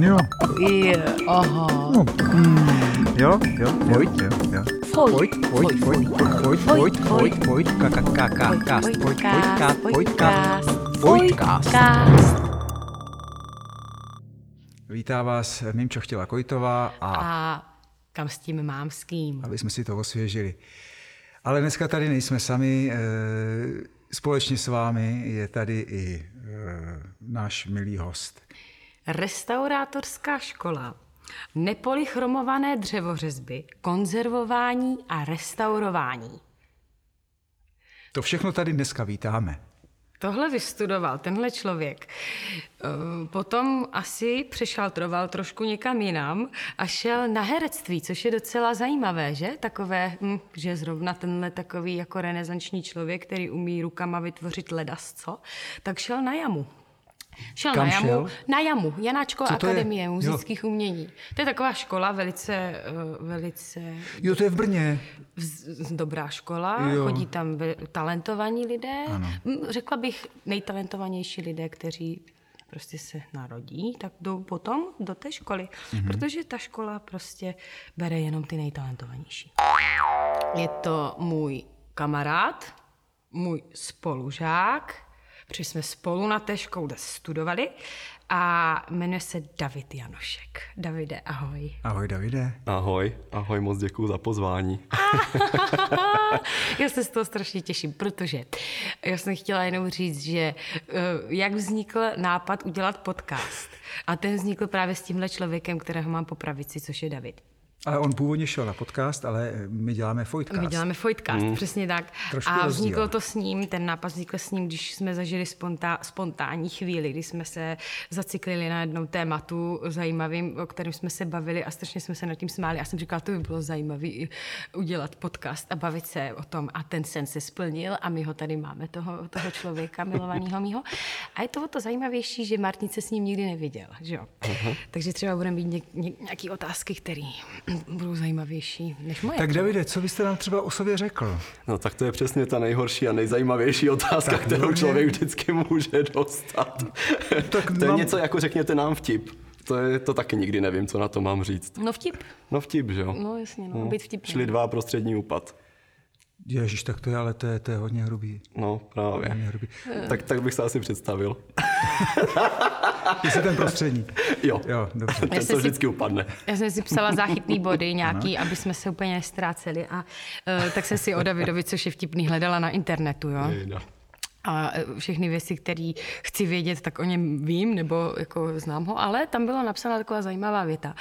Jo, Je, aha. no. jo, jo, Vojt, jo, jo. Vojt, Vojt, Vojt, Vojt, Vojt, Vojt, Vojt, ka, ka, ka, ka, kast, Vojt, Vojtka, Vojtka, Vojtkast. Vítá vás Mimčo Chtěla Kojtová a A kam s tím mám s kým? aby jsme si to osvěžili. Ale dneska tady nejsme sami, eh, společně s vámi je tady i náš milý host. Restaurátorská škola. Nepolychromované dřevořezby, konzervování a restaurování. To všechno tady dneska vítáme. Tohle vystudoval tenhle člověk. Eh, Potom asi přešaltroval trošku někam jinam a šel na herectví, což je docela zajímavé, že? Takové, hm, že zrovna tenhle takový jako renesanční člověk, který umí rukama vytvořit ledasco, tak šel na jamu. Šel Kam na jamu, šel? na jamu, Janáčko to je? Akademie Jo. muzických umění. To je taková škola velice, eh, velice Jo, to je v Brně. vz- dobrá škola, Jo. chodí tam talentovaní lidé. Ano. Řekla bych nejtalentovanější lidé, kteří prostě se narodí, tak jdou potom do té školy, Mhm. mm-hmm. protože ta škola prostě bere jenom ty nejtalentovanější. Je to můj kamarád, můj spolužák, protože jsme spolu na té škole studovali a jmenuje se David Janošek. Davide, ahoj. Ahoj, Davide. Ahoj, ahoj, moc děkuji za pozvání. Já se z toho strašně těším, protože já jsem chtěla jenom říct, že eh, jak vznikl nápad udělat podcast. A ten vznikl právě s tímhle člověkem, kterého mám po pravici, což je David. Ale on původně šel na podcast, ale my děláme Fojtcast. My děláme Fojtcast, mm. přesně tak. Trošku a rozdíl. vzniklo to s ním, ten nápad vznikl s ním, když jsme zažili spontá, spontánní chvíli, kdy jsme se zaciklili na jednom tématu zajímavým, o kterém jsme se bavili a strašně jsme se nad tím smáli. Já jsem říkala, to by bylo zajímavé udělat podcast a bavit se o tom. A ten sen se splnil a my ho tady máme, toho, toho člověka milovaného mýho. A je to o to zajímavější, že Martin se s ním nikdy neviděl. Že jo? Uh-huh. Takže třeba budeme mít nějaké otázky, které budou zajímavější než moje. Tak Davide, co byste nám třeba o sobě řekl? No tak to je přesně ta nejhorší a nejzajímavější otázka, Tak kterou člověk vždycky může dostat. Tak to je mám- něco jako řekněte nám vtip. To, je, to taky nikdy nevím, co na to mám říct. No vtip. No vtip, že jo? No jasně, no, být vtipný. Šli dva prostřední úpad. Ježíš, tak to je, ale to je, to je hodně hrubý. No, právě. Hodně hrubý. Tak, tak bych se asi představil. Jsi ten prostřední. Jo, Jo, dobře. ten to si- vždycky upadne. Já jsem si psala záchytný body nějaký, aby jsme se úplně nestráceli a uh, tak jsem si o Davidovi, což je vtipný, hledala na internetu, jo. Jejda. A eh, všechny věci, které chci vědět, tak o něm vím, nebo jako znám ho, ale tam byla napsána taková zajímavá věta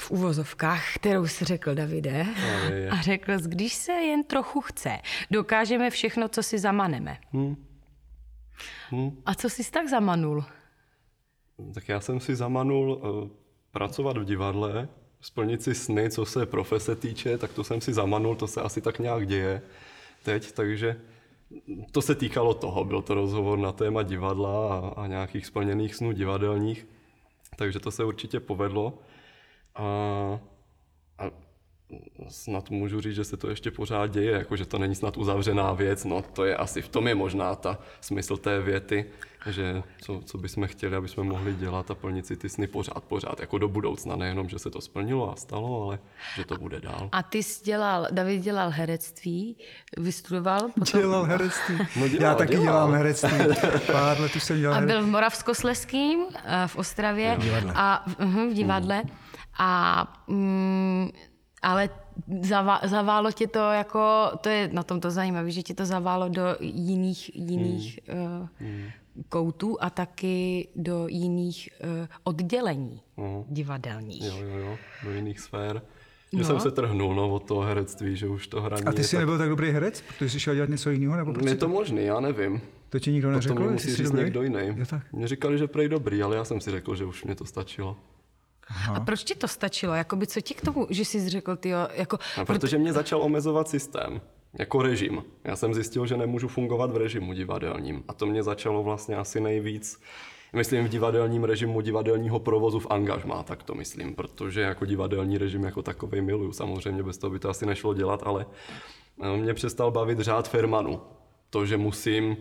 v uvozovkách, kterou si řekl Davide. je, je. A řekl, když se jen trochu chce, dokážeme všechno, co si zamaneme. Hm. Hm. A co jsi tak zamanul? Tak já jsem si zamanul uh, pracovat v divadle, splnit si sny, co se profese týče, tak to jsem si zamanul, to se asi tak nějak děje teď, takže to se týkalo toho, byl to rozhovor na téma divadla a, a nějakých splněných snů divadelních, takže to se určitě povedlo. A, a snad můžu říct, že se to ještě pořád děje, jako že to není snad uzavřená věc, no to je asi, v tom je možná ta smysl té věty, že co, co bychom chtěli, aby jsme mohli dělat a plnit si ty sny pořád, pořád, jako do budoucna, nejenom, že se to splnilo a stalo, ale že to bude dál. A ty jsi dělal, David dělal herectví, vystudoval, potom Dělal herectví. No dělal, Já taky dělal. dělám herectví. Pár let už jsem dělal A herectví. byl v Moravskosleským eh, v Ostravě. V divadle. A, uh, v divadle. A, mm, ale zavá, zaválo tě to jako, to je na tom to zajímavé, že tě to zaválo do jiných, jiných uh, koutů a taky do jiných uh, oddělení Mhm. divadelních. Jo, jo, jo, do jiných sfér. Že No. jsem se trhnul no, od toho herectví, že už to hraní A ty jsi tak... nebyl tak dobrý herec, protože jsi šel dělat něco jiného? Nebo proč Je to možný, já nevím. to ti nikdo To neřekl? mi jestli musí jsi říct dobrý? někdo jiný. Mě říkali, že prej dobrý, ale já jsem si řekl, že už mě to stačilo. A proč ti to stačilo? Jakoby, co ti k tomu, že jsi řekl, ty jako, No, protože mě začal omezovat systém, jako režim. Já jsem zjistil, že nemůžu fungovat v režimu divadelním. A to mě začalo vlastně asi nejvíc, myslím v divadelním režimu divadelního provozu v angažmá, tak to myslím, protože jako divadelní režim jako takový miluju. Samozřejmě bez toho by to asi nešlo dělat, ale eh, mě přestal bavit řád Fermanu. To, že musím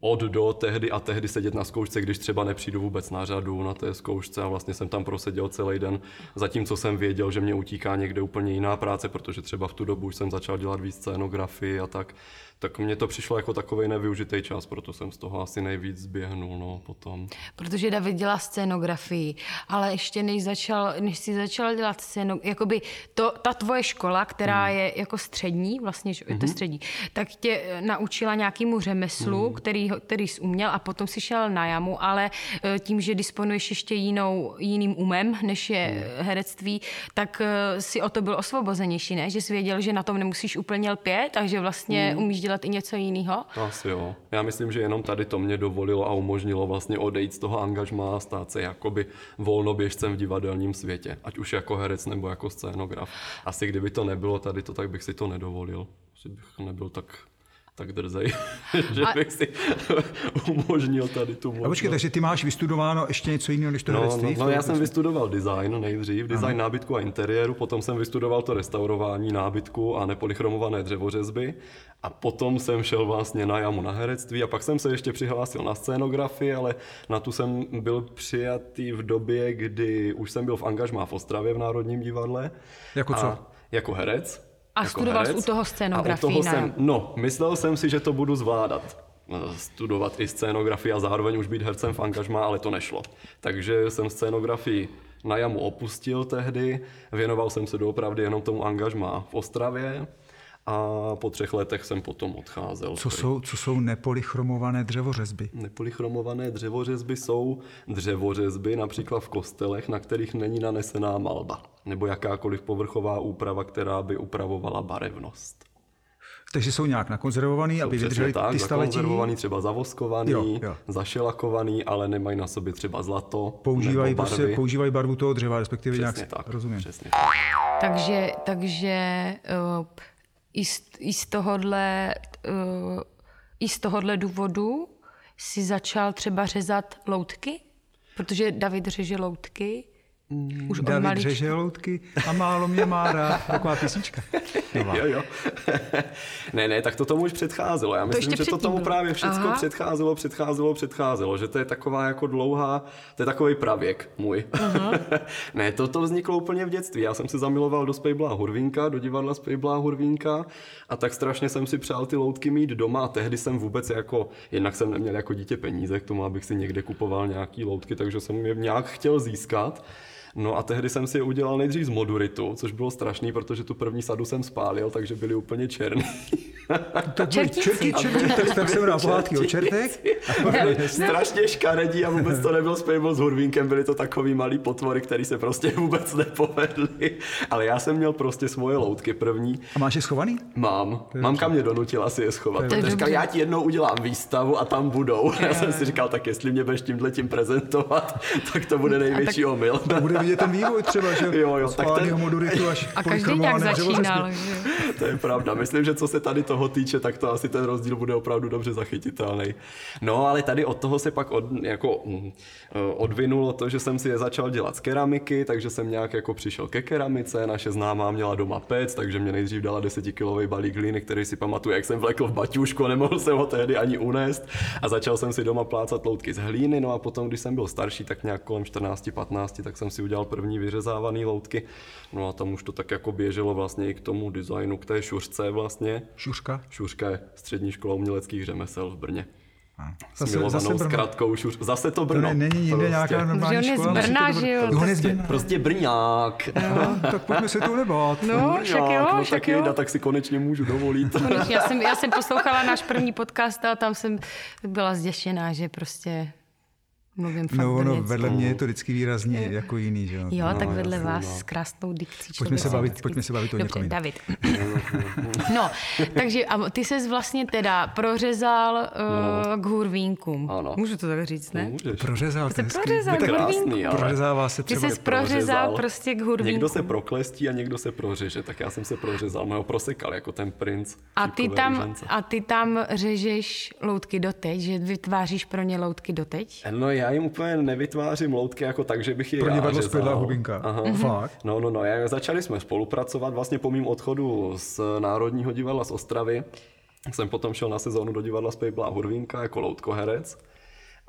od do tehdy a tehdy sedět na zkoušce, když třeba nepřijdu vůbec na řadu na té zkoušce a vlastně jsem tam proseděl celý den, zatímco jsem věděl, že mě utíká někde úplně jiná práce, protože třeba v tu dobu už jsem začal dělat víc scénografii a tak, tak mně to přišlo jako takový nevyužitý čas, proto jsem z toho asi nejvíc zběhnul no, potom. Protože David dělá scénografii, ale ještě než, začal, než jsi začal dělat scénografii, jakoby to, ta tvoje škola, která hmm. je jako střední, vlastně, že, mm-hmm. to je střední, tak tě eh, naučila nějakému řemeslu, hmm. který, který jsi uměl a potom si šel na jamu, ale eh, tím, že disponuješ ještě jinou, jiným umem, než je hmm. herectví, tak eh, si o to byl osvobozenější, ne? Že jsi věděl, že na tom nemusíš úplně lpět, takže vlastně hmm. umíš dělat i něco jiného? Asi jo. Já myslím, že jenom tady to mě dovolilo a umožnilo vlastně odejít z toho angažmá a stát se jakoby volnoběžcem v divadelním světě. Ať už jako herec nebo jako scénograf. Asi kdyby to nebylo tady to, tak bych si to nedovolil. Asi bych nebyl tak tak drzej, že a... bych si umožnil tady tu možnost. A počkej, takže ty máš vystudováno ještě něco jiného než to no, herectví? No, no, já jsem vystudoval design nejdřív, design ano. nábytku a interiéru, potom jsem vystudoval to restaurování nábytku a nepolychromované dřevořezby a potom jsem šel vlastně na jamu na herectví a pak jsem se ještě přihlásil na scénografii, ale na tu jsem byl přijatý v době, kdy už jsem byl v angažmá v Ostravě v Národním divadle. Jako co? jako herec. A jako studoval jsi u toho scénografii? u toho jsem, no, myslel jsem si, že to budu zvládat eh, studovat i scénografii a zároveň už být hercem v angažmá, ale to nešlo. Takže jsem scénografii na jamu opustil tehdy, věnoval jsem se doopravdy jenom tomu angažmá v Ostravě a po třech letech jsem potom odcházel. Co jsou, co jsou nepolychromované dřevořezby? Nepolychromované dřevořezby jsou dřevořezby například v kostelech, na kterých není nanesená malba nebo jakákoliv povrchová úprava, která by upravovala barevnost. Takže jsou nějak nakonzervovaný, jsou aby vydrželi tak, ty staletí? zakonzervovaný, třeba zavoskovaný, jo, jo. zašelakovaný, ale nemají na sobě třeba zlato Používají, nebo prostě, používají barvu toho dřeva, respektive přesně nějak tak, rozumím. Přesně tak. Takže, takže uh, i z, i z tohohle, uh, i z tohohle důvodu si začal třeba řezat loutky? Protože David řeže loutky. Už David malička. řeže loutky a málo mě má rád. Taková písnička. jo, jo. ne, ne, tak to tomu už předcházelo. Já myslím, to že to tomu bylo. právě všechno předcházelo, předcházelo, předcházelo. Že to je taková jako dlouhá, to je takový pravěk můj. ne, to, to vzniklo úplně v dětství. Já jsem se zamiloval do Spejbla Hurvínka, do divadla Spejbla Hurvínka a tak strašně jsem si přál ty loutky mít doma a tehdy jsem vůbec jako, jednak jsem neměl jako dítě peníze k tomu, abych si někde kupoval nějaký loutky, takže jsem je nějak chtěl získat. No a tehdy jsem si je udělal nejdřív z moduritu, což bylo strašný, protože tu první sadu jsem spálil, takže byly úplně černý. To čerti, čerti, čerti, tak, tak jsem rád pohádky o čertech. Strašně škaredí a vůbec to nebyl spejbl s hurvínkem, byly to takový malý potvory, který se prostě vůbec nepovedly. Ale já jsem měl prostě svoje loutky první. A máš je schovaný? Mám. Mamka mě donutila si je schovat. Říkal, já ti jednou udělám výstavu a tam budou. Já jsem si říkal, tak jestli mě budeš tímhle tím prezentovat, tak to bude největší omyl. To bude vidět ten vývoj třeba, že jo, jo, tak ten... moduritu až A každý nějak začínal, že? To je pravda. Myslím, že co se tady toho týče, tak to asi ten rozdíl bude opravdu dobře zachytitelný. No, ale tady od toho se pak od, jako, mm, odvinulo to, že jsem si je začal dělat z keramiky, takže jsem nějak jako přišel ke keramice, naše známá měla doma pec, takže mě nejdřív dala 10-kilový balík hlíny, který si pamatuju, jak jsem vlekl v baťušku nemohl jsem ho tehdy ani unést. A začal jsem si doma plácat loutky z hlíny, no a potom, když jsem byl starší, tak nějak kolem 14-15, tak jsem si udělal první vyřezávané loutky. No a tam už to tak jako běželo vlastně i k tomu designu, k té šuřce vlastně. Šuřka? Šuřka je střední škola uměleckých řemesel v Brně. Zase, zase zkratkou šuř. Zase to Brno. To ne, není někde prostě. nějaká normální škola. On je z Brna, že jo? On je z Brna. Prostě Brňák. No, tak pojďme se to nebát. No, však jo, no, však tak jo. Jejda, tak si konečně můžu dovolit. Konečně, já jsem, já jsem poslouchala náš první podcast a tam jsem byla zděšená, že prostě Mluvím fakt no, ono brněcky. vedle mě je to vždycky výrazně jako jiný, že jo? Jo, No, tak vedle jasně, vás no. s krásnou dikcí. Pojďme se bavit, vždycky- pojďme se bavit o Dobře, někom. David. No, takže a ty ses vlastně teda prořezal uh, k hurvínkům. Ano. Můžu to tak říct, ne? Můžeš. Prořezal, hezký. prořezal To je k hurvínku. ale Prořezává se Ty třeba. ses prořezal prostě k hurvínku. Někdo se proklestí a někdo se prořeže, tak já jsem se prořezal, no ho prosekal jako ten princ. A ty, tam, a ty tam řežeš loutky doteď, že vytváříš pro ně loutky doteď? No já jim úplně nevytvářím loutky jako tak, že bych je Pro divadlo řezal. Spědla Hubinka. Aha. Fakt? No, no, no, já, začali jsme spolupracovat vlastně po mým odchodu z Národního divadla z Ostravy. jsem potom šel na sezónu do divadla Spejbla Hurvínka jako loutkoherec.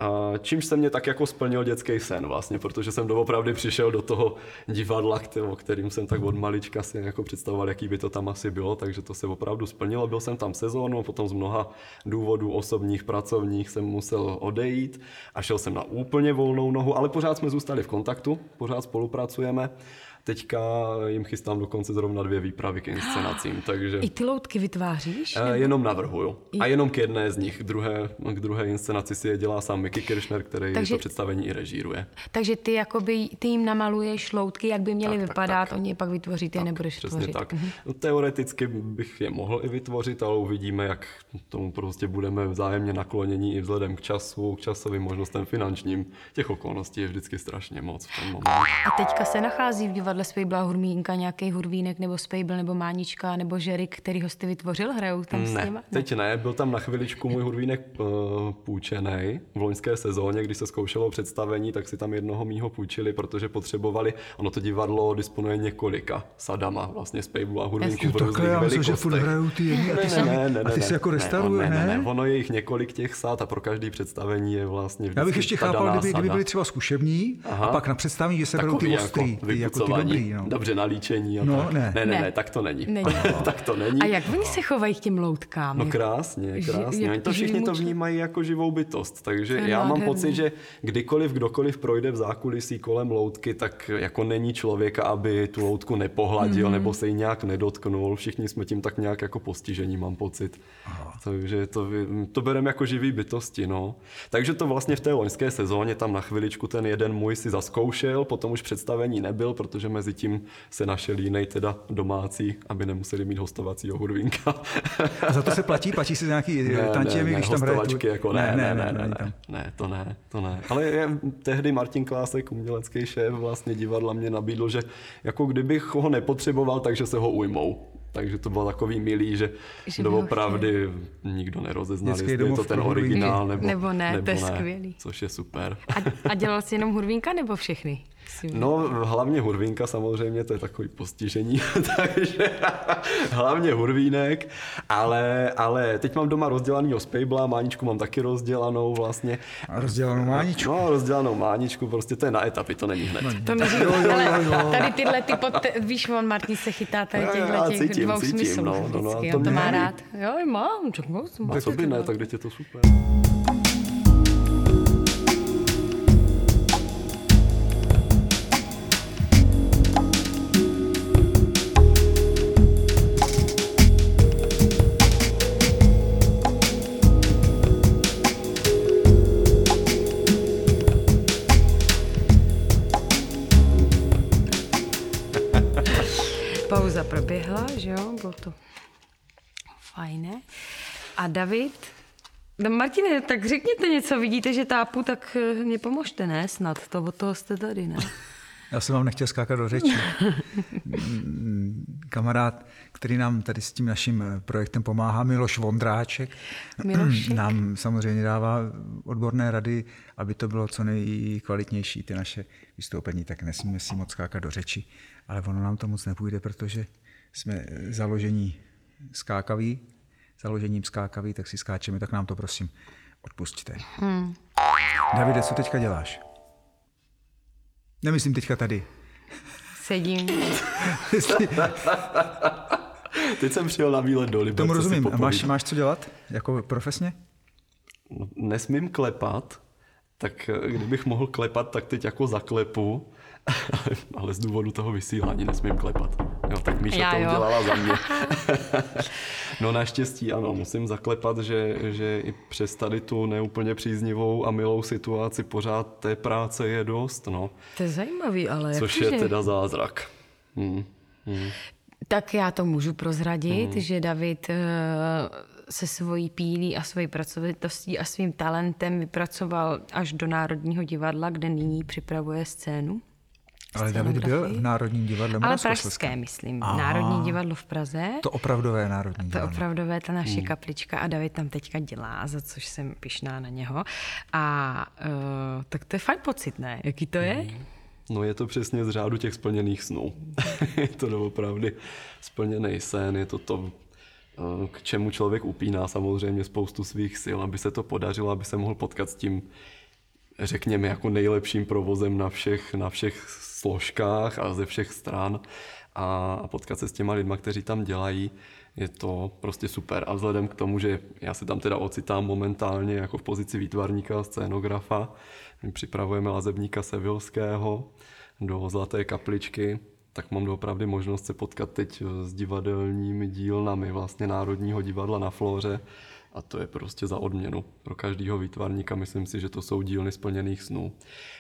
A čímž se mě tak jako splnil dětský sen vlastně, protože jsem doopravdy přišel do toho divadla, který, o kterým jsem tak od malička si jako představoval, jaký by to tam asi bylo, takže to se opravdu splnilo. Byl jsem tam sezónu, potom z mnoha důvodů osobních, pracovních jsem musel odejít a šel jsem na úplně volnou nohu, ale pořád jsme zůstali v kontaktu, pořád spolupracujeme. Teďka jim chystám dokonce zrovna dvě výpravy k inscenacím, takže... I ty loutky vytváříš? Uh, jenom navrhuju. A jenom k jedné z nich. K druhé, k druhé inscenaci si je dělá sám Mickey Kirchner, který takže, to představení i režíruje. Takže ty, jakoby, ty jim namaluješ loutky, jak by měly tak, vypadat, tak, tak. oni je pak vytvoří, ty tak, je nebudeš přesně tvořit. tak. Mhm. No, teoreticky bych je mohl i vytvořit, ale uvidíme, jak tomu prostě budeme vzájemně naklonění i vzhledem k času, k časovým možnostem finančním. Těch okolností je vždycky strašně moc v moment. A teďka se nachází v divadle Spejbla Hurmínka, nějaký Hurvínek nebo Spejbl nebo Mánička nebo Žerik, který ho jste vytvořil, hrajou tam ne, s nima? Ne, teď ne, byl tam na chviličku můj Hurvínek uh, půjčený v loňské sezóně, když se zkoušelo představení, tak si tam jednoho mýho půjčili, protože potřebovali, ono to divadlo disponuje několika sadama, vlastně Spejblu a Hurvínku v různých já myslím, že furt hrajou ty jedni a ty, ne, ne, ne, a ty si jako restauruje, ne, ne, ne, ono je jich několik těch sad a pro každý představení je vlastně Já bych ještě chápal, kdyby, kdyby byli třeba zkušební a pak na představení, že se berou ty ostrý, jako, ty, jako ty dobrý. No. Dobře na líčení. A no, ne. Ne, ne, ne, tak to není. není. tak to není. A jak oni se chovají k těm loutkám? No krásně, krásně. Oni to všichni to vnímají jako živou bytost, takže já mám pocit, že kdykoliv kdokoliv projde v zákulisí kolem loutky, tak jako není člověka, aby tu loutku nepohladil mm. nebo se jí nějak nedotknul. Všichni jsme tím tak nějak jako postižení, mám pocit. Aha. Takže to, to bereme jako živý bytosti, no. Takže to vlastně v té loňské sezóně tam na chviličku ten jeden můj si zaskoušel, potom už představení nebyl, protože mezi tím se našel jiný teda domácí, aby nemuseli mít hostovacího hurvínka. A za to se platí? Platí si nějaký ne, tantiemi, ne, když tam hraje? Tu... Jako ne, ne, ne, ne, ne, ne, ne, to ne, to ne. Ale je, tehdy Martin Klásek, umělecký šéf vlastně divadla, mě nabídl, že jako kdybych ho nepotřeboval, takže se ho ujmou. Takže to bylo takový milý, že, že doopravdy nikdo nerozeznal, jestli je to ten originál nebo, nebo ne, nebo to je ne, skvělý. Což je super. A, a dělal jsi jenom hurvínka nebo všechny? No, hlavně hurvínka samozřejmě, to je takový postižení, takže hlavně hurvínek, ale, ale teď mám doma rozdělaný Spejbla, Máničku mám taky rozdělanou vlastně. A rozdělanou Máničku? No, rozdělanou Máničku, prostě to je na etapy, to není hned. To mi jo, jo, jo, jo. Tady tyhle, ty pod, víš, on Martin se chytá tady těchhle těch cítím, dvou cítím, smyslů. No, no, no, to, to má rád. Jo, mám, čak moc. A co by ne, tak teď je to super. To fajné. A David, no Martine, tak řekněte něco, vidíte, že tápu, tak eh, mě pomožte, ne? Snad, to od toho jste tady, ne? Já jsem vám nechtěl skákat do řeči. Kamarád, který nám tady s tím naším eh, projektem pomáhá, Miloš Vondráček, Milošek. nám samozřejmě dává odborné rady, aby to bylo co nejkvalitnější, ty naše vystoupení, tak nesmíme si moc skákat do řeči, ale ono nám to moc nepůjde, protože jsme založení skákaví, založením skákaví, tak si skáčeme, tak nám to prosím odpustíte. Hmm. Davide, co teďka děláš? Nemyslím teďka tady. Sedím. Teď jsem přijel na výlet do Liberce Tomu rozumím. A máš, máš co dělat? Jako profesně? No, nesmím klepat, tak eh, kdybych mohl klepat, tak teď jako zaklepu, ale z důvodu toho vysílání nesmím klepat. Jo, tak Míša Já to jo. udělala za mě. no naštěstí ano, musím zaklepat, že, že i přes tady tu neúplně příznivou a milou situaci pořád té práce je dost. No. To je zajímavý, ale Což je že... teda zázrak. Hmm. Hmm. Tak já to můžu prozradit, hmm. že David uh, se svojí pílí a svojí pracovitostí a svým talentem vypracoval až do Národního divadla, kde nyní připravuje scénu. Ale David byl v Národním divadle Ale pražské, myslím. Aha. Národní divadlo v Praze. To opravdové Národní divadlo. To opravdové, ta naše hmm. kaplička a David tam teďka dělá, za což jsem pišná na něho. A uh, tak to je fajn pocit, ne? Jaký to je? Hmm. No je to přesně z řádu těch splněných snů. je to doopravdy splněný sen, je to to eh, k čemu člověk upíná samozřejmě spoustu svých sil, aby se to podařilo, aby se mohl potkat s tím, řekněme, jako nejlepším provozem na všech, na všech složkách a ze všech stran a, potkat se s těma lidma, kteří tam dělají, je to prostě super. A vzhledem k tomu, že já se tam teda ocitám momentálně jako v pozici výtvarníka a scénografa, my připravujeme lazebníka Sevilského do Zlaté kapličky, tak mám opravdu možnost se potkat teď s divadelními dílnami vlastně Národního divadla na Flóře a to je prostě za odměnu pro každého výtvarníka. Myslím si, že to jsou dílny splněných snů.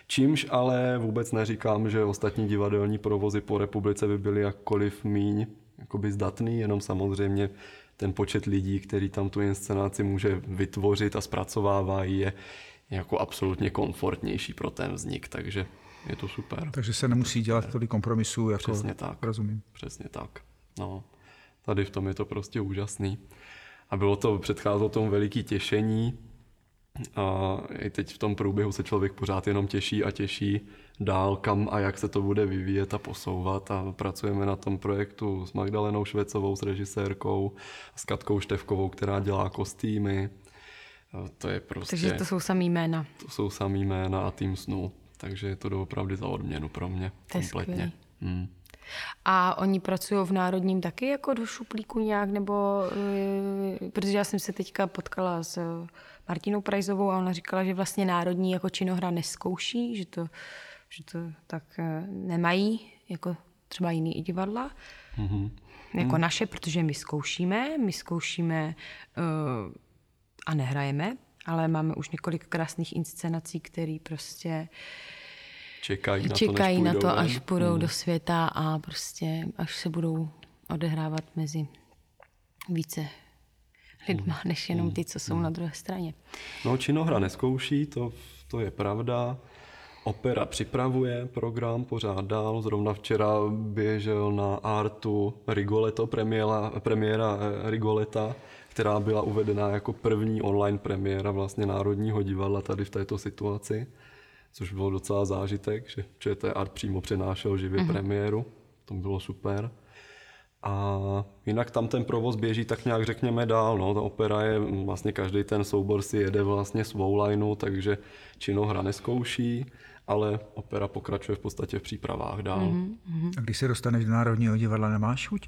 Čímž ale vůbec neříkám, že ostatní divadelní provozy po republice by byly jakkoliv míň jakoby zdatný, jenom samozřejmě ten počet lidí, který tam tu inscenaci může vytvořit a zpracovává, je jako absolutně komfortnější pro ten vznik, takže je to super. Takže se nemusí dělat tolik kompromisů, jako Přesně tak. rozumím. Přesně tak. No, tady v tom je to prostě úžasný. A bylo to, předcházelo tomu veliký těšení a i teď v tom průběhu se člověk pořád jenom těší a těší dál, kam a jak se to bude vyvíjet a posouvat a pracujeme na tom projektu s Magdalenou Švecovou, s režisérkou, s Katkou Števkovou, která dělá kostýmy. A To je prostě, Takže to jsou samý jména. to jsou samý jména a tým snů. Takže je to doopravdy za odměnu pro mě To je kompletně. skvělý. Hmm. A oni pracují v Národním taky jako do šuplíku nějak, nebo... eh, Protože já jsem se teďka potkala s Martinou Prajzovou a ona říkala, že vlastně Národní jako činohra neskouší, že to, že to tak eh, nemají, jako třeba jiný i divadla, Mm-hmm. jako naše, protože my zkoušíme, my zkoušíme uh, a nehrajeme, ale máme už několik krásných inscenací, které prostě Čekají na čekají to, na to, až půjdou Hmm. do světa a prostě až se budou odehrávat mezi více lidma, Hmm. než jenom ty, co jsou na druhé straně. No, činohra neskouší, to, to je pravda. Opera připravuje program pořád dál. Zrovna včera běžel na Artu Rigoletto, premiéra, premiéra eh, Rigoleta, která byla uvedena jako první online premiéra vlastně Národního divadla tady v této situaci, což bylo docela zážitek, že ČT Art přímo přenášel živě mm-hmm. premiéru. To bylo super. A jinak tam ten provoz běží tak nějak řekněme dál. No. Ta opera je, vlastně každý ten soubor si jede vlastně svou lineu, takže činohra neskouší, ale opera pokračuje v podstatě v přípravách dál. Mm-hmm. A když se dostaneš do Národního divadla, nemáš chuť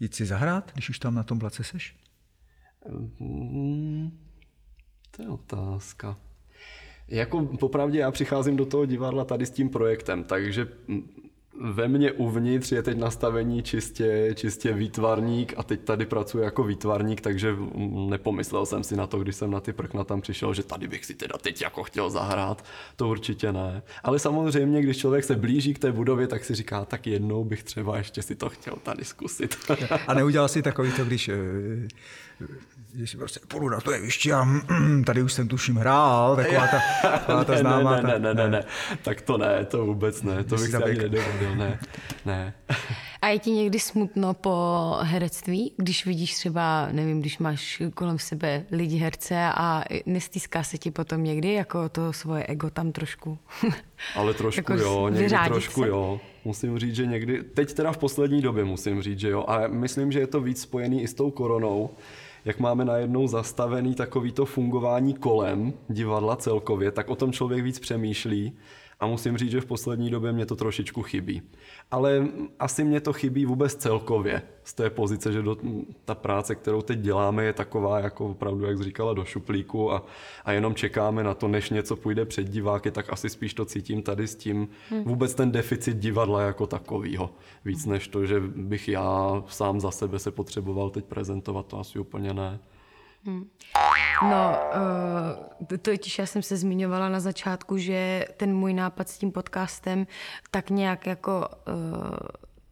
jít si zahrát, když už tam na tom place seš? Mm, to je otázka. Jako popravdě já přicházím do toho divadla tady s tím projektem, takže ve mně uvnitř je teď nastavení čistě, čistě výtvarník a teď tady pracuji jako výtvarník, takže nepomyslel jsem si na to, když jsem na ty prkna tam přišel, že tady bych si teda teď jako chtěl zahrát. To určitě ne. Ale samozřejmě, když člověk se blíží k té budově, tak si říká, tak jednou bych třeba ještě si to chtěl tady zkusit. A neudělal si takový to, když, když si prostě půjdu na to jeviště a tady už jsem tuším hrál, taková ta, taková ta známá. ne, ta- ne, ne, ne, ne, tak to ne, to vůbec ne, to bych si tam ani nedovolil, ne, ne. A je ti někdy smutno po herectví, když vidíš třeba, nevím, když máš kolem sebe lidi herce a nestýská se ti potom někdy jako to svoje ego tam trošku? Ale trošku Jako jo, někdy trošku se. jo. Musím říct, že někdy, teď teda v poslední době musím říct, že jo, a myslím, že je to víc spojený i s tou koronou, jak máme najednou zastavený takovýto fungování kolem divadla celkově, tak o tom člověk víc přemýšlí a musím říct, že v poslední době mě to trošičku chybí. Ale asi mě to chybí vůbec celkově z té pozice, že do, ta práce, kterou teď děláme, je taková, jako opravdu, jak říkala, do šuplíku a, a jenom čekáme na to, než něco půjde před diváky, tak asi spíš to cítím tady s tím vůbec ten deficit divadla jako takovýho. Víc než to, že bych já sám za sebe se potřeboval teď prezentovat, to asi úplně ne. No, uh, totiž já jsem se zmiňovala na začátku, že ten můj nápad s tím podcastem tak nějak jako uh,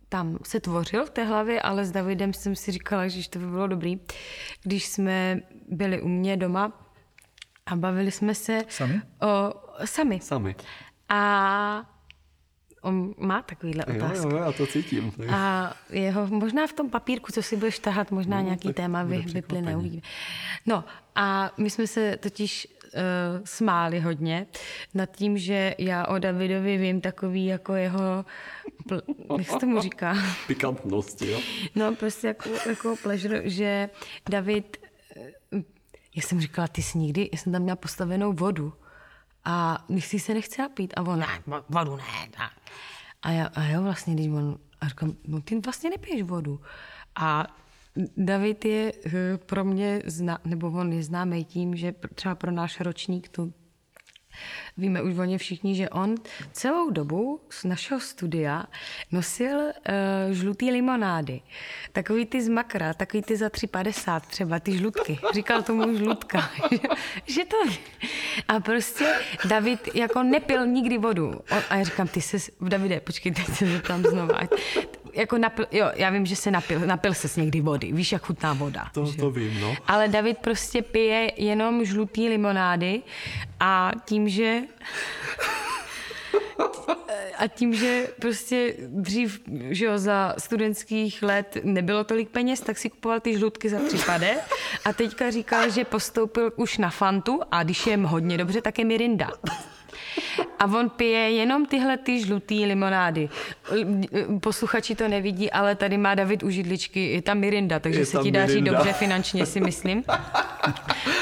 tam se tvořil v té hlavě, ale s Davidem jsem si říkala, že to by bylo dobrý, když jsme byli u mě doma a bavili jsme se Sami? O, sami. Sami. A on má takovýhle Jo, otázky. jo, já to cítím. Tak. A jeho, možná v tom papírku, co si budeš tahat, možná No, nějaký téma vy, vyplyne, uvidíme. No a my jsme se totiž smáli hodně nad tím, že já o Davidovi vím takový jako jeho, pl- jak se tomu říká? Pikantnosti, jo? No prostě jako, jako pleasure, že David, eh, já jsem říkala, ty jsi nikdy, já jsem tam měla postavenou vodu a si se nechce napít a on, ne, vodu ne. ne. A, já, a jo, vlastně, když on, a říkám, no ty vlastně nepiješ vodu. A David je eh, pro mě, zna, nebo on je známý tím, že třeba pro náš ročník, to Víme už o ně všichni, že on celou dobu z našeho studia nosil uh, žlutý limonády. Takový ty z makra, takový ty za 3,50 třeba, ty žlutky. Říkal tomu žlutka. že to... A prostě David jako nepil nikdy vodu. A já říkám, ty se, Davide, počkej, teď se tam znovu jako napil, jo, já vím, že se napil, napil se někdy vody, víš, jak chutná voda. To, že? to vím, no. Ale David prostě pije jenom žlutý limonády a tím, že a tím, že prostě dřív, že jo, za studentských let nebylo tolik peněz, tak si kupoval ty žlutky za případe a teďka říkal, že postoupil už na Fantu a když je hodně dobře, tak je Mirinda. A on pije jenom tyhle ty žlutý limonády. Posluchači to nevidí, ale tady má David u židličky, je tam Mirinda, takže je se ti daří Mirinda. dobře finančně, si myslím.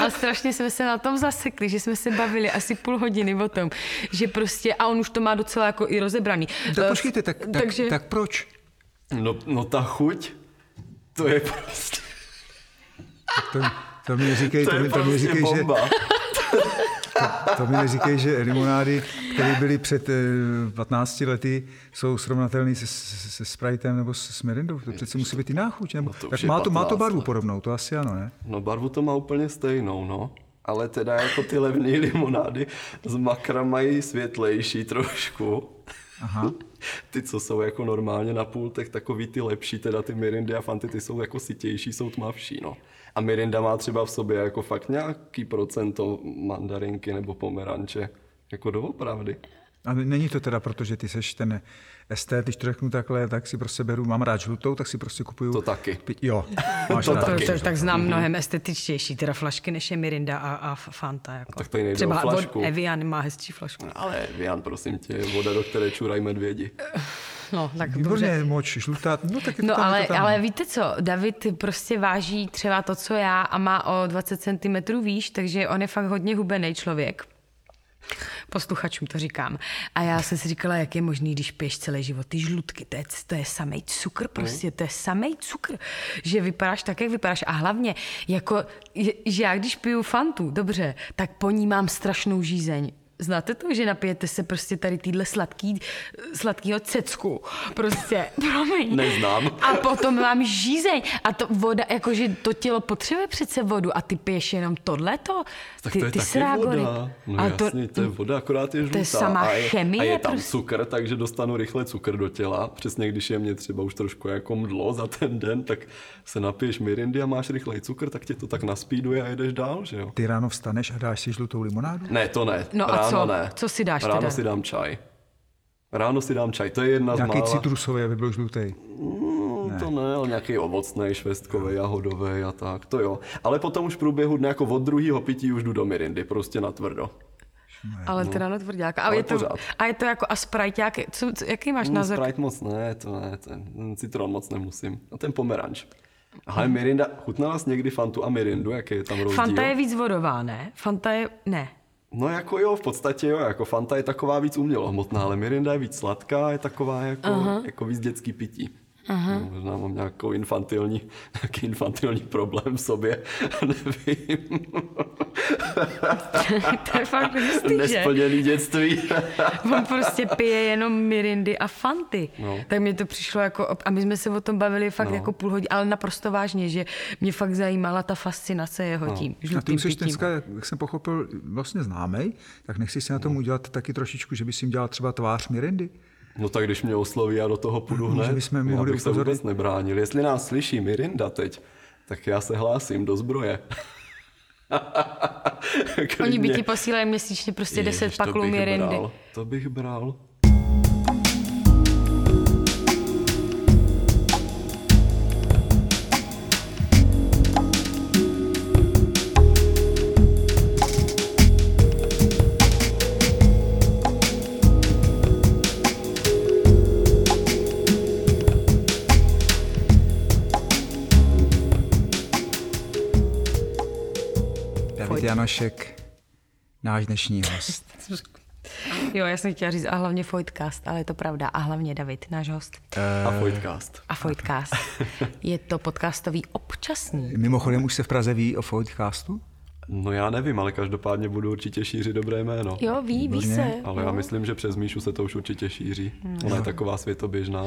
A strašně jsme se na tom zasekli, že jsme se bavili asi půl hodiny o tom, že prostě, a on už to má docela jako i rozebraný. Tak počkejte, tak, tak, Takže... tak proč? No, no ta chuť, to je prostě... To, to mi říkej, to, to, mi, to prostě mi říkej, bomba. že to, to mi neříkej, že limonády, které byly před 15 eh, lety, jsou srovnatelné se, se, se Spritem nebo s, s Mirindou. To přece musí být jiná chuť. Nebo, no tak má to, má to barvu podobnou, to asi ano, ne? No barvu to má úplně stejnou, no. Ale teda jako ty levné limonády z makra mají světlejší trošku. Aha. Ty, co jsou jako normálně na pultech, takový ty lepší, teda ty Mirindy a Fanty, ty jsou jako sitější, jsou tmavší, no. A Mirinda má třeba v sobě jako fakt nějaký procento mandarinky nebo pomeranče. Jako doopravdy. A není to teda proto, že ty seš ten estet, když to řeknu takhle, tak si prostě beru, mám rád žlutou, tak si prostě kupuju. To taky. Jo, máš to taky. To, tak znám mnohem estetičtější teda flašky, než je Mirinda a, a Fanta. Jako. Tak tady nejde Třeba o flašku. Evian má hezčí flašku. Ale Evian, prosím tě, je voda, do které čurají medvědi. No, tak Výborně, dobře. moč žlutá. No, tak no tam, ale, tam. ale víte co, David prostě váží třeba to, co já a má o 20 cm výš, takže on je fakt hodně hubený člověk. Posluchačům to říkám. A já jsem si říkala, jak je možný, když piješ celý život ty žlutky, to je, to je samej cukr prostě, to je samej cukr, že vypadáš tak, jak vypadáš. A hlavně, jako, že já když piju fantu, dobře, tak po ní mám strašnou žízeň. Znáte to, že napijete se prostě tady týhle sladký, sladkýho cecku? Prostě, promiň. Neznám. A potom mám žízeň. A to voda, jakože to tělo potřebuje přece vodu a ty piješ jenom tohleto? Tak to je ty taky voda. No a jasně, to, to je voda, akorát je žlutá. To je sama a je, chemie. A je tam prostě. cukr, takže dostanu rychle cukr do těla. Přesně když je mě třeba už trošku jako mdlo za ten den, tak se napiješ mirindy a máš rychlej cukr, tak tě to tak naspíduje a jedeš dál, že jo? Ty ráno vstaneš a dáš si žlutou limonádu? Ne, to ne. No ráno co? ne. Co si dáš Ráno teda? si dám čaj. Ráno si dám čaj, to je jedna Nějaký z mála... citrusový, aby byl žlutý. Mm, to ne, ale nějaký ovocný, švestkový, jahodový a tak, to jo. Ale potom už v průběhu dne, jako od druhého pití už jdu do mirindy, prostě na tvrdo. Ale teda na tvrdňáka. A, je to, a je to jako a Sprite, co, co, jaký máš mm, názor? Sprite moc ne, to ne, ten citron moc nemusím. A ten pomeranč. Ale Mirinda, chutnala jsi někdy Fantu a Mirindu, jaký je tam rozdíl? Fanta je víc vodová, ne? Fanta je, ne. No jako jo, v podstatě jo, jako Fanta je taková víc umělohmotná, ale Mirinda je víc sladká, je taková jako, jako víc dětský pití. Aha. No, možná mám nějakou infantilní, nějaký infantilní problém v sobě, nevím. to je fakt jistý, Nesplněný že? dětství. On prostě pije jenom mirindy a fanty. No. Tak mi to přišlo jako, a my jsme se o tom bavili fakt no. jako půl hodiny, ale naprosto vážně, že mě fakt zajímala ta fascinace jeho no. tím. A ty jsi dneska, jak jsem pochopil, vlastně známej, tak nechci si na tom no. udělat taky trošičku, že bys jim dělal třeba tvář mirindy? No tak když mě osloví, já do toho půjdu hned. Že bychom mohli já bych se vůbec nebránil. Jestli nás slyší Mirinda teď, tak já se hlásím do zbroje. Oni by ti posílali měsíčně prostě Ježiš, 10 paklů Mirindy. Bral, to bych bral. Vašek, náš dnešní host. Jo, já jsem chtěla říct a hlavně Foytcast, ale je to pravda. A hlavně David, náš host. A Foytcast. A Foytcast. Je to podcastový občasný. Mimochodem už se v Praze ví o Foodcastu? No já nevím, ale každopádně budu určitě šířit dobré jméno. Jo, ví, ví se. Ale já myslím, že přes Míšu se to už určitě šíří. Ona je taková světoběžná.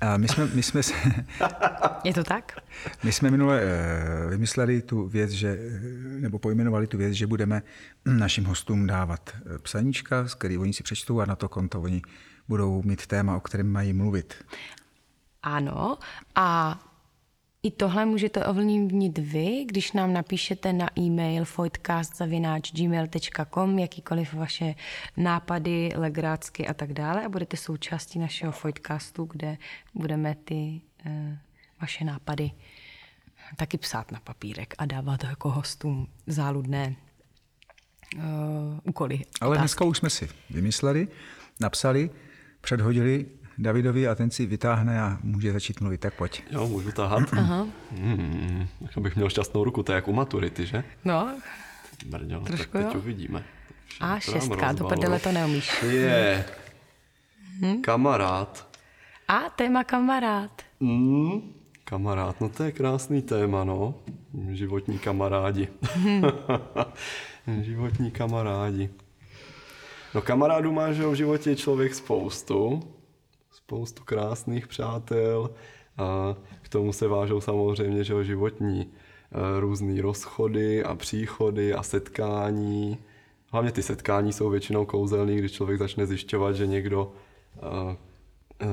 A my jsme, my jsme, se- Je to tak? my jsme minule eh, vymysleli tu věc, že, nebo pojmenovali tu věc, že budeme našim hostům dávat eh, psaníčka, z který oni si přečtou a na to konto oni budou mít téma, o kterém mají mluvit. Ano. A i tohle můžete ovlivnit vy, když nám napíšete na e-mail foidcast.gmail.com jakýkoliv vaše nápady, legrácky a tak dále a budete součástí našeho Foidcastu, kde budeme ty uh, vaše nápady taky psát na papírek a dávat jako hostům záludné uh, úkoly. Ale otázky. dneska už jsme si vymysleli, napsali, předhodili Davidovi a ten si vytáhne a může začít mluvit. Tak pojď. Jo, můžu tahat? Aha. Hmm, tak abych měl šťastnou ruku, to je jak u maturity, že? No, Brďo, tak Trošku teď jo. uvidíme. a šestka, do prdele to neumíš. Je. Kamarád. A téma kamarád. Mm, kamarád, no to je krásný téma, no. Životní kamarádi. Životní kamarádi. No kamarádů má, že v životě člověk spoustu. Spoustu krásných přátel. A k tomu se vážou samozřejmě, že životní eh, různý rozchody a příchody a setkání. Hlavně ty setkání jsou většinou kouzelný, když člověk začne zjišťovat, že někdo eh, eh,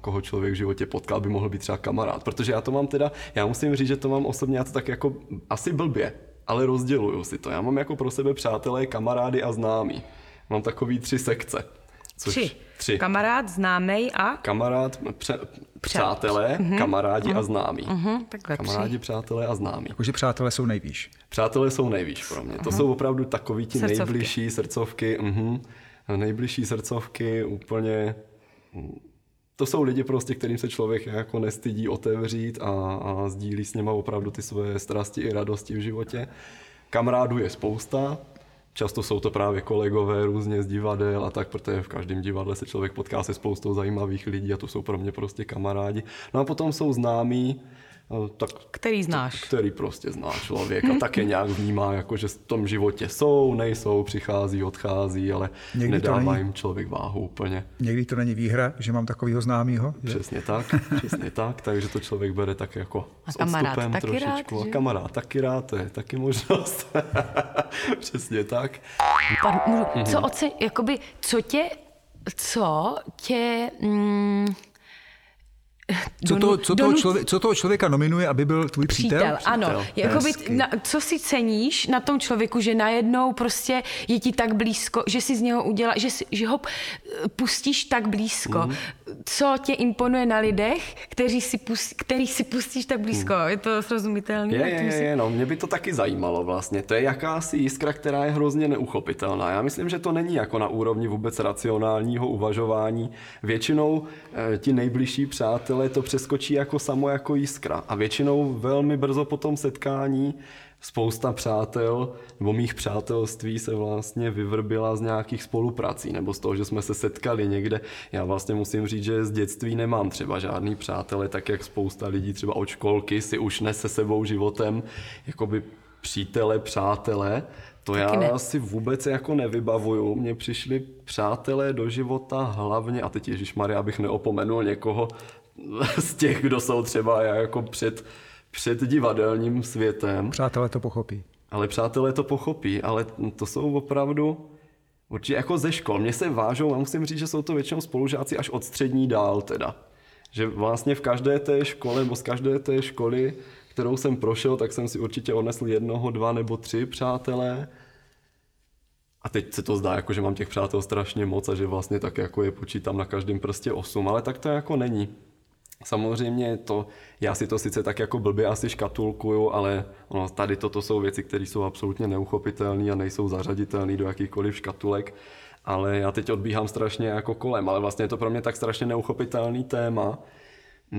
koho člověk v životě potkal, by mohl být třeba kamarád. Protože já to mám teda, já musím říct, že to mám osobně já to tak jako asi blbě, ale rozděluju si to. Já mám jako pro sebe přátelé, kamarády a známí. Mám takový tři sekce. Což, Tři. Tři. Kamarád, známej a... Kamarád, pře, přátelé, kamarádi a známí. Mhm, takhle tři. Kamarádi, přátelé a známí. Jakože přátelé jsou nejvýš. Přátelé jsou nejvíš pro mě. To jsou opravdu takový ti Srdcovky. nejbližší srdcovky. Mhm. Nejbližší srdcovky úplně... To jsou lidi prostě, kterým se člověk jako nestydí otevřít a, a sdílí s něma opravdu ty své strasti i radosti v životě. Kamarádů je spousta, Často jsou to právě kolegové různě z divadel a tak, protože v každém divadle se člověk potká se spoustou zajímavých lidí a to jsou pro mě prostě kamarádi. No a potom jsou známí, tak Který znáš. který prostě zná člověk a také nějak vnímá, jako že v tom životě jsou, nejsou, přichází, odchází, ale Někdy to nedává není- jim člověk váhu úplně. Někdy to není výhra, že mám takového známého. Přesně tak, přesně tak, takže to člověk bere tak jako A s kamarád odstupem taky trošičku. rád, a že? kamarád taky rád, to je taky možnost. přesně tak. Pan, můžu, Mhm. co oce, jakoby, co tě, co tě, mm, Co, to, co, toho donut- člověk, co toho člověka nominuje, aby byl tvůj přítel? Přítel, ano. Přítel. Jakoby, na, co si ceníš na tom člověku, že najednou prostě je ti tak blízko, že si z něho udělá, že, si, že ho eh, pustíš tak blízko. Mhm. Co tě imponuje na lidech, kteří si, pust, který si pustíš tak blízko? Je to srozumitelné? Je, je, je, no, mě by to taky zajímalo vlastně. To je jakási jiskra, která je hrozně neuchopitelná. Já myslím, že to není jako na úrovni vůbec racionálního uvažování. Většinou e, ti nejbližší přátelé to přeskočí jako samo jako jiskra. A většinou velmi brzo po tom setkání spousta přátel nebo mých přátelství se vlastně vyvrbila z nějakých spoluprací nebo z toho, že jsme se setkali někde. Já vlastně musím říct, že z dětství nemám třeba žádný přátele, tak jak spousta lidí třeba od školky si už nese sebou životem jakoby přítele, přátele. To Taky já ne. si vůbec jako nevybavuju. Mně přišli přátelé do života hlavně, a teď Ježíš Maria, abych neopomenul někoho z těch, kdo jsou třeba jako před, před divadelním světem. Přátelé to pochopí. Ale přátelé to pochopí, ale to jsou opravdu určitě jako ze škol. Mně se vážou, a musím říct, že jsou to většinou spolužáci až od střední dál teda. Že vlastně v každé té škole, nebo z každé té školy, kterou jsem prošel, tak jsem si určitě odnesl jednoho, dva nebo tři přátelé. A teď se to zdá, jako, že mám těch přátel strašně moc a že vlastně tak jako je počítám na každém prstě osm, ale tak to jako není. Samozřejmě to, já si to sice tak jako blbě asi škatulkuju, ale ono, tady toto jsou věci, které jsou absolutně neuchopitelné a nejsou zařaditelné do jakýchkoliv škatulek. Ale já teď odbíhám strašně jako kolem, ale vlastně je to pro mě tak strašně neuchopitelný téma,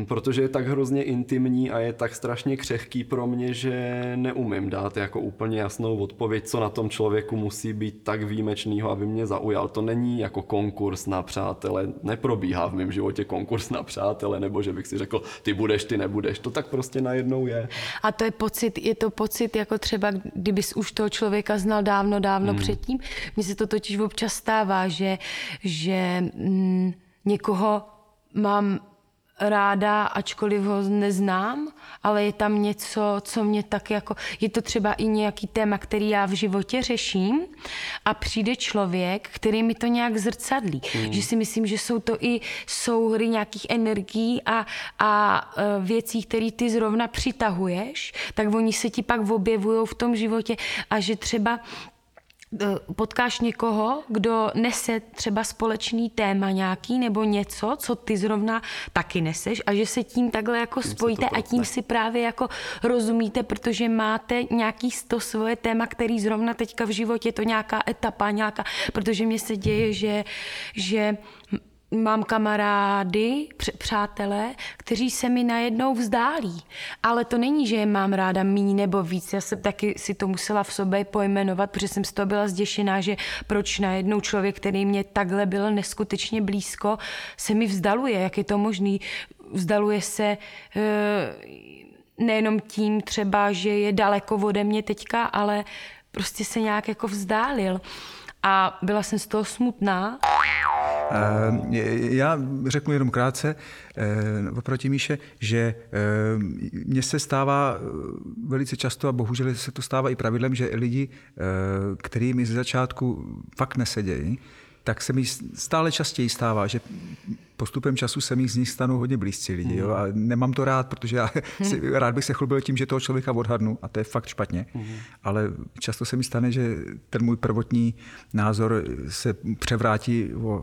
Protože je tak hrozně intimní a je tak strašně křehký pro mě, že neumím dát jako úplně jasnou odpověď, co na tom člověku musí být tak výjimečného, aby mě zaujal. To není jako konkurs na přátele, neprobíhá v mém životě konkurs na přátele, nebo že bych si řekl, ty budeš, ty nebudeš. To tak prostě najednou je. A to je pocit, je to pocit jako třeba, kdybys už toho člověka znal dávno, dávno hmm. předtím. Mně se to totiž občas stává, že, že mm, někoho mám ráda, ačkoliv ho neznám, ale je tam něco, co mě tak jako, je to třeba i nějaký téma, který já v životě řeším a přijde člověk, který mi to nějak zrcadlí. Mm. Že si myslím, že jsou to i souhry nějakých energií a, a e, věcí, které ty zrovna přitahuješ, tak oni se ti pak objevují v tom životě a že třeba potkáš někoho, kdo nese třeba společný téma nějaký nebo něco, co ty zrovna taky neseš a že se tím takhle jako Tím spojíte a tím si právě jako rozumíte, protože máte nějaký to svoje téma, který zrovna teďka v životě, to nějaká etapa, nějaká, protože mně se děje, že, že mám kamarády, př- přátelé, kteří se mi najednou vzdálí. Ale to není, že je mám ráda míň nebo víc. Já jsem taky si to musela v sobě pojmenovat, protože jsem z toho byla zděšená, že proč najednou člověk, který mě takhle byl neskutečně blízko, se mi vzdaluje. Jak je to možný? Vzdaluje se eh, nejenom tím třeba, že je daleko ode mě teďka, ale prostě se nějak jako vzdálil. A byla jsem z toho smutná, Eh, Já řeknu jenom krátce eh, oproti Míše, že eh, mně se stává eh, velice často, a bohužel se to stává i pravidlem, že lidi, eh, který mi ze začátku fakt nesedějí, tak se mi stále častěji stává, že postupem času se mi z nich stanou hodně blízcí lidi. Jo? A nemám to rád, protože já si, rád bych se chlubil tím, že toho člověka odhadnu a to je fakt špatně. Ale často se mi stane, že ten můj prvotní názor se převrátí o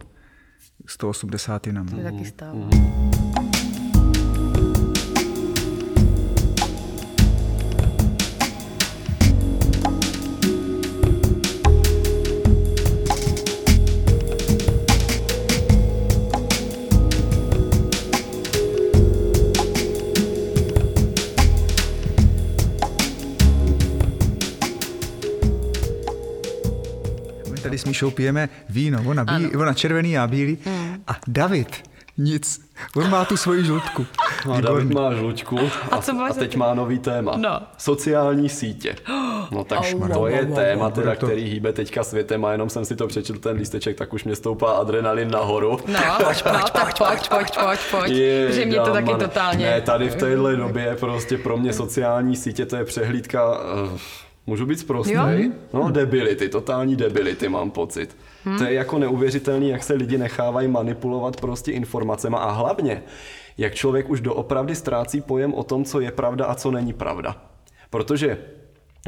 180 jinam. to se taky stalo. My tady s Míšou pijeme víno, ona, bí, ona červený, já bílý. A David, nic. On má tu svoji žlutku. No, a David má žlučku a, A co a teď má nový téma. No. Sociální sítě. No tak Au, to je téma, teda, který hýbe teďka světem a jenom jsem si to přečetl ten lísteček, tak už mě stoupá adrenalin nahoru. No, no, tak pojď, pojď, pojď, pojď. Je, že mě to taky totálně... Ne, tady v téhle době prostě pro mě sociální sítě to je přehlídka... Uh, můžu být zprostý? Jo. No, debility, totální debility mám pocit. To je jako neuvěřitelný, jak se lidi nechávají manipulovat prostě informacema a hlavně, jak člověk už doopravdy ztrácí pojem o tom, co je pravda a co není pravda. Protože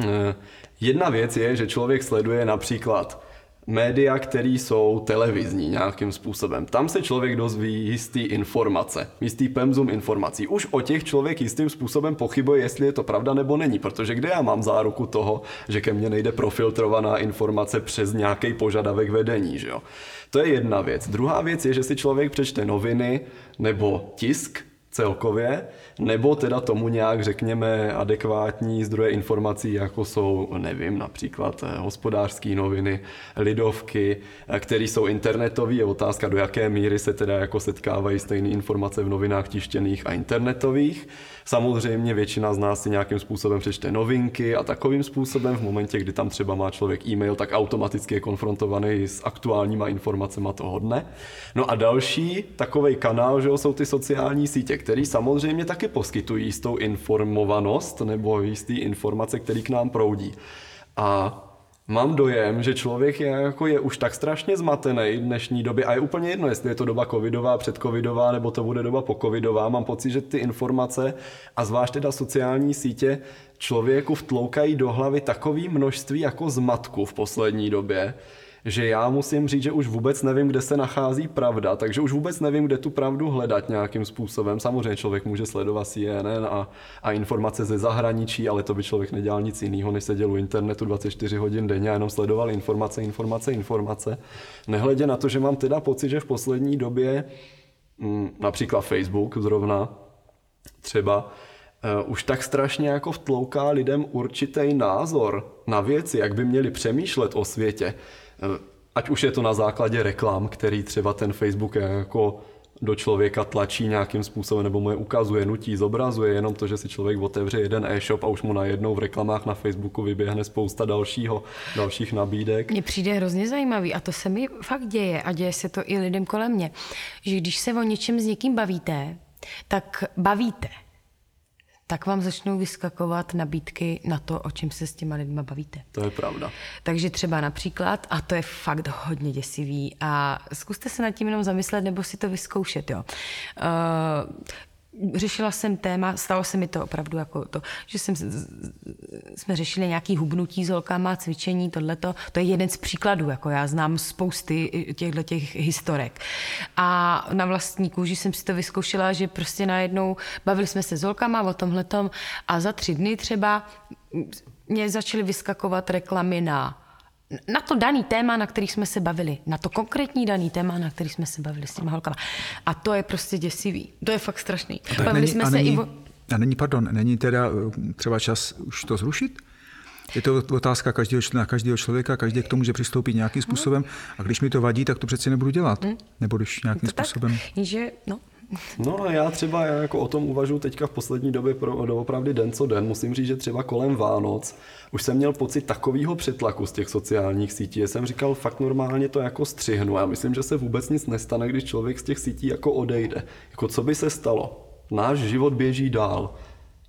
eh, jedna věc je, že člověk sleduje například média, které jsou televizní nějakým způsobem. Tam se člověk dozví jistý informace, jistý pemzum informací. Už o těch člověk jistým způsobem pochybuje, jestli je to pravda nebo není, protože kde já mám záruku toho, že ke mně nejde profiltrovaná informace přes nějaký požadavek vedení, že jo? To je jedna věc. Druhá věc je, že si člověk přečte noviny nebo tisk, celkově, nebo teda tomu nějak, řekněme, adekvátní zdroje informací, jako jsou, nevím, například eh, hospodářské noviny, lidovky, eh, které jsou internetové. Je otázka, do jaké míry se teda jako setkávají stejné informace v novinách tištěných a internetových. Samozřejmě většina z nás si nějakým způsobem přečte novinky a takovým způsobem v momentě, kdy tam třeba má člověk e-mail, tak automaticky je konfrontovaný s aktuálníma informacemi toho dne. No a další takový kanál, že jo, jsou ty sociální sítě, které samozřejmě taky poskytují jistou informovanost nebo jistý informace, které k nám proudí. A Mám dojem, že člověk je, jako je už tak strašně zmatený v dnešní době a je úplně jedno, jestli je to doba covidová, předcovidová nebo to bude doba pocovidová. Mám pocit, že ty informace a zvlášť teda sociální sítě člověku vtloukají do hlavy takové množství jako zmatku v poslední době, že já musím říct, že už vůbec nevím, kde se nachází pravda, takže už vůbec nevím, kde tu pravdu hledat nějakým způsobem. Samozřejmě člověk může sledovat CNN a, a informace ze zahraničí, ale to by člověk nedělal nic jiného, než seděl u internetu 24 hodin denně a jenom sledoval informace, informace, informace. Nehledě na to, že mám teda pocit, že v poslední době mm, například Facebook zrovna, třeba uh, už tak strašně jako vtlouká lidem určitý názor na věci, jak by měli přemýšlet o světě. Ať už je to na základě reklam, který třeba ten Facebook jako do člověka tlačí nějakým způsobem, nebo mu je ukazuje, nutí, zobrazuje, jenom to, že si člověk otevře jeden e-shop a už mu najednou v reklamách na Facebooku vyběhne spousta dalšího, dalších nabídek. Mně přijde hrozně zajímavý a to se mi fakt děje a děje se to i lidem kolem mě, že když se o něčem s někým bavíte, tak bavíte, tak vám začnou vyskakovat nabídky na to, o čem se s těma lidma bavíte. To je pravda. Takže třeba například, a to je fakt hodně děsivý, a zkuste se nad tím jenom zamyslet nebo si to vyzkoušet. Jo. Uh, řešila jsem téma, stalo se mi to opravdu jako to, že jsem, jsme řešili nějaký hubnutí s holkama, cvičení, tohleto, to je jeden z příkladů, jako já znám spousty těchto těch historek. A na vlastní kůži jsem si to vyzkoušela, že prostě najednou bavili jsme se s holkama o tomhletom a za tři dny třeba mě začaly vyskakovat reklamy na na to daný téma, na který jsme se bavili. Na to konkrétní daný téma, na který jsme se bavili s těma holkama. A to je prostě děsivý. To je fakt strašný. A bavili není, jsme a se není, i o... A není, pardon, není teda eh, třeba čas už to zrušit? Je to otázka každého, na každého člověka, každý k tomu může přistoupit nějakým způsobem. A když mi to vadí, tak to přeci nebudu dělat. Hmm. Nebo když nějakým to způsobem. Tak, že, no, No a já třeba já jako o tom uvažuji teďka v poslední době pro, opravdu den co den. Musím říct, že třeba kolem Vánoc už jsem měl pocit takového přetlaku z těch sociálních sítí, že jsem říkal, fakt normálně to jako střihnu. Já myslím, že se vůbec nic nestane, když člověk z těch sítí jako odejde. Jako co by se stalo? Náš život běží dál.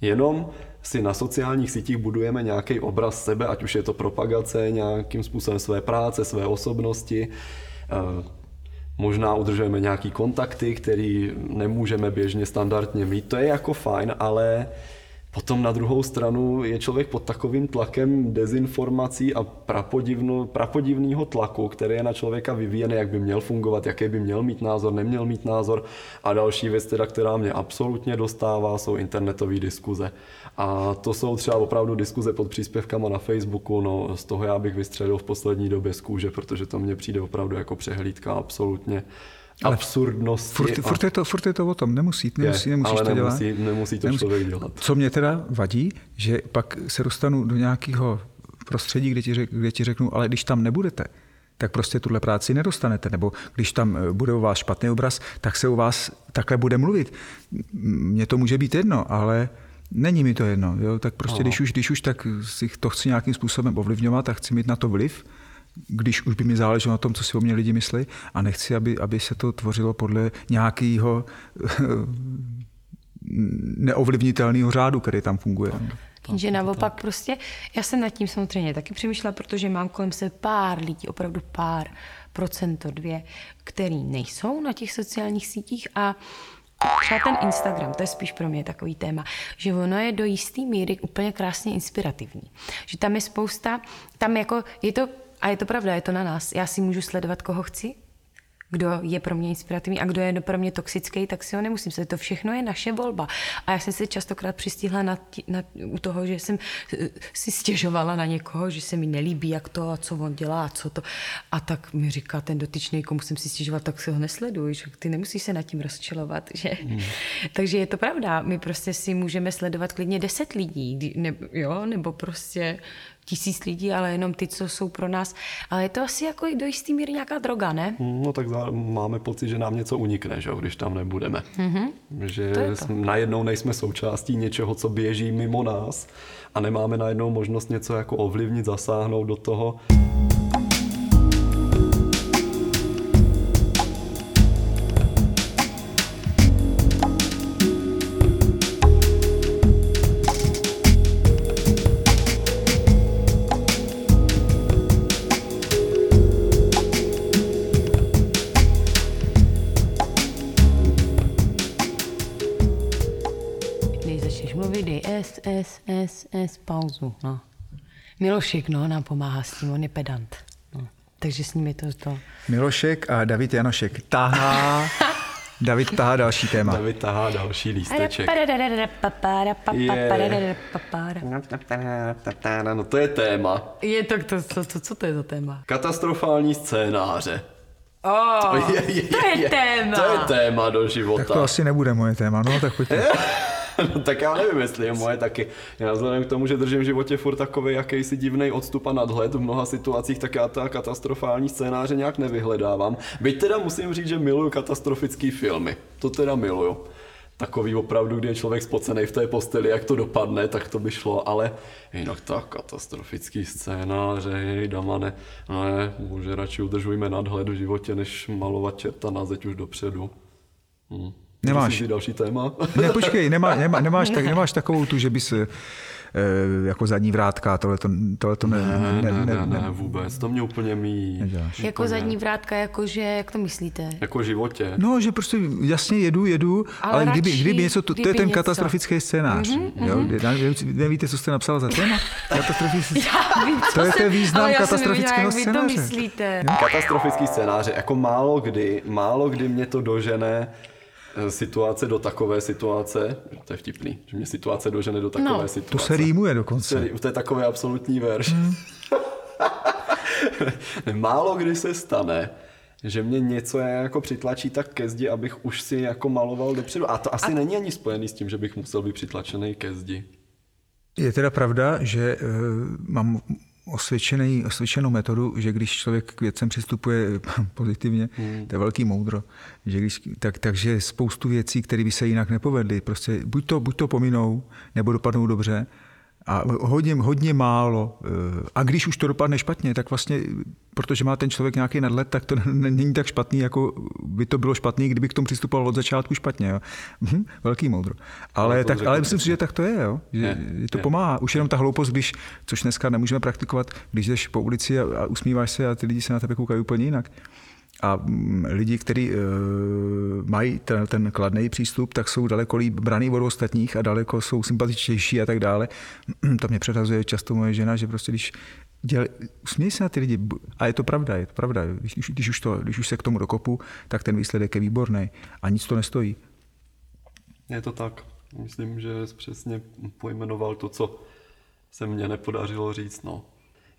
Jenom si na sociálních sítích budujeme nějaký obraz sebe, ať už je to propagace nějakým způsobem své práce, své osobnosti, eh, Možná udržujeme nějaký kontakty, který nemůžeme běžně standardně mít. To je jako fajn, ale Potom na druhou stranu je člověk pod takovým tlakem dezinformací a prapodivného tlaku, který je na člověka vyvíjený, jak by měl fungovat, jaký by měl mít názor, neměl mít názor. A další věc, teda, která mě absolutně dostává, jsou internetové diskuze. A to jsou třeba opravdu diskuze pod příspěvkama na Facebooku, no z toho já bych vystřelil v poslední době z kůže, protože to mně přijde opravdu jako přehlídka absolutně ale absurdnosti. Furt, a... furt, je to, furt je to o tom, nemusí, nemusí, je, nemusíš ale to nemusí, dělat. Nemusí to nemusí. člověk dělat. Co mě teda vadí, že pak se dostanu do nějakého prostředí, kde ti, řek, kde ti řeknu, ale když tam nebudete, tak prostě tuhle práci nedostanete. Nebo když tam eh, bude u vás špatný obraz, tak se u vás takhle bude mluvit. Mně to může být jedno, ale není mi to jedno. Jo? Tak prostě když už, když už, tak si to chci nějakým způsobem ovlivňovat a chci mít na to vliv, když už by mi záleželo na tom, co si o mě lidi myslí a nechci, aby, aby se to tvořilo podle nějakého neovlivnitelného řádu, který tam funguje. Že naopak prostě, já jsem nad tím samozřejmě taky přemýšlela, protože mám kolem se pár lidí, opravdu pár, procento dvě, který nejsou na těch sociálních sítích a Třeba ten Instagram, to je spíš pro mě takový téma, že ono je do jistý míry úplně krásně inspirativní. Že tam je spousta, tam jako, je to a je to pravda, je to na nás. Já si můžu sledovat, koho chci, kdo je pro mě inspirativní a kdo je pro mě toxický, tak si ho nemusím sledovat. To všechno je naše volba. A já jsem si častokrát přistihla na, na, u toho, že jsem eh, si stěžovala na někoho, že se mi nelíbí, jak to a co on dělá a co to. A tak mi říká ten dotyčný, komu jsem si stěžovala, tak si ho nesleduj, že ty nemusíš se nad tím rozčilovat. Že? Mm. Takže je to pravda. My prostě si můžeme sledovat klidně deset lidí, ne, jo, nebo prostě tisíc lidí, ale jenom ty, co jsou pro nás. Ale je to asi jako do jistý míry nějaká droga, ne? No tak máme pocit, že nám něco unikne, že, když tam nebudeme. Mm-hmm. Že to to. najednou nejsme součástí něčeho, co běží mimo nás a nemáme najednou možnost něco jako ovlivnit, zasáhnout do toho. S, S, S, pauzu. No. Milošek, no, nám pomáhá s tím, on je pedant. No. Takže s ním je to to. Milošek a David Janošek tahá. David tahá další téma. David tahá další lísteček. No to je téma. Je to, to, to, to, co to je za téma? Katastrofální scénáře. Oh, to je, je, je, to je téma. To je téma do života. Tak to asi nebude moje téma, no tak pojďme. no, tak já nevím, jestli je moje taky. Já vzhledem k tomu, že držím v životě furt takový jakýsi divný odstup a nadhled v mnoha situacích, tak já ta katastrofální scénáře nějak nevyhledávám. Byť teda musím říct, že miluju katastrofické filmy. To teda miluju. Takový opravdu, kdy je člověk spocený v té posteli, jak to dopadne, tak to by šlo, ale jinak tak katastrofický scénáře, hej, damane, ne, může radši udržujme nadhled v životě, než malovat čerta na zeď už dopředu. Hm. Nemáš. Další téma? Ne, počkej, nemá, nemá, nemáš, tak, nemáš takovou tu, že bys eh, jako zadní vrátka, tohle to, tohle to ne, Ne, ne, ne, ne, vůbec, to mě úplně neděláš. Jako zadní vrátka, jakože, jak to myslíte? Jako v životě. No, že prostě jasně jedu, jedu, ale, Ale ale kdyby, radši, kdyby něco, to, to je kdyby ten něco. katastrofický scénář. Mm-hmm, jo? Ne- Nevíte, co jste napsala za téma? Katastrofický... Já vím, co To je jsem- ten význam ale já jsem katastrofického nevěděla, jak vy to scénáře. myslíte. Katastrofický scénáře, jako málo kdy, málo kdy mě to dožene situace do takové situace, to je vtipný, že mě situace dožene do takové No. To situace. se rýmuje dokonce. To je takový absolutní verš. Málo kdy se stane, že mě něco jako přitlačí tak ke zdi, abych už si jako maloval dopředu. A to asi není ani spojený s tím, že bych musel být přitlačený ke zdi. Je teda pravda, že uh, mám osvědčený, osvědčenou metodu, že když člověk k věcem přistupuje pozitivně, hmm. to je velký moudro, že když, tak, takže spoustu věcí, které by se jinak nepovedly, prostě buď to, buď to pominou, nebo dopadnou dobře, a hodně, hodně málo. eh, A když už to dopadne špatně, tak vlastně, protože má ten člověk nějaký nadhled, tak to není tak špatný, jako by to bylo špatný, kdyby k tomu přistupoval od začátku špatně. Jo. Mhm, velký moudro. Ale, Ale tak, ale myslím si, že tak to je, jo. Že, Je, to je. pomáhá. Už jenom ta hloupost, když, což dneska nemůžeme praktikovat, když jdeš po ulici a, a usmíváš se a ty lidi se na tebe koukají úplně jinak. A mm, lidi, kteří uh, mají ten, ten kladný přístup, tak jsou daleko líp braný od ostatních a daleko jsou sympatičtější a tak dále. To mě předhazuje často moje žena, že prostě když děl, usměj se na ty lidi, a je to pravda, je to pravda. Když, když, když, už to, když už se k tomu dokopu, tak ten výsledek je výborný a nic to nestojí. Je to tak. Myslím, že jsi přesně pojmenoval to, co se mně nepodařilo říct. No.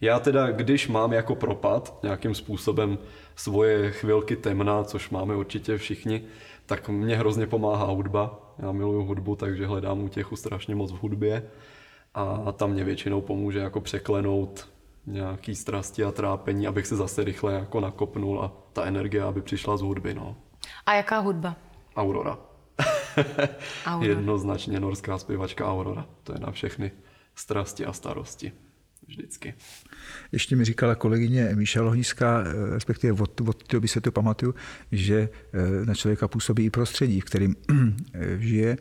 Já teda, když mám jako propad nějakým způsobem svoje chvilky temna, což máme určitě všichni, tak mě hrozně pomáhá hudba. Já miluju hudbu, takže hledám útěchu strašně moc v hudbě a tam mě většinou pomůže jako překlenout nějaký strasti a trápení, abych se zase rychle jako nakopnul a ta energie, aby přišla z hudby. No. A jaká hudba? Aurora. Aurora. Jednoznačně norská zpěvačka Aurora. To je na všechny strasti a starosti. Vždycky. Ještě mi říkala kolegyně Míša Lohnická, eh, respektive od, od té doby se to pamatuju, že eh, na člověka působí i prostředí, v kterém eh, žije.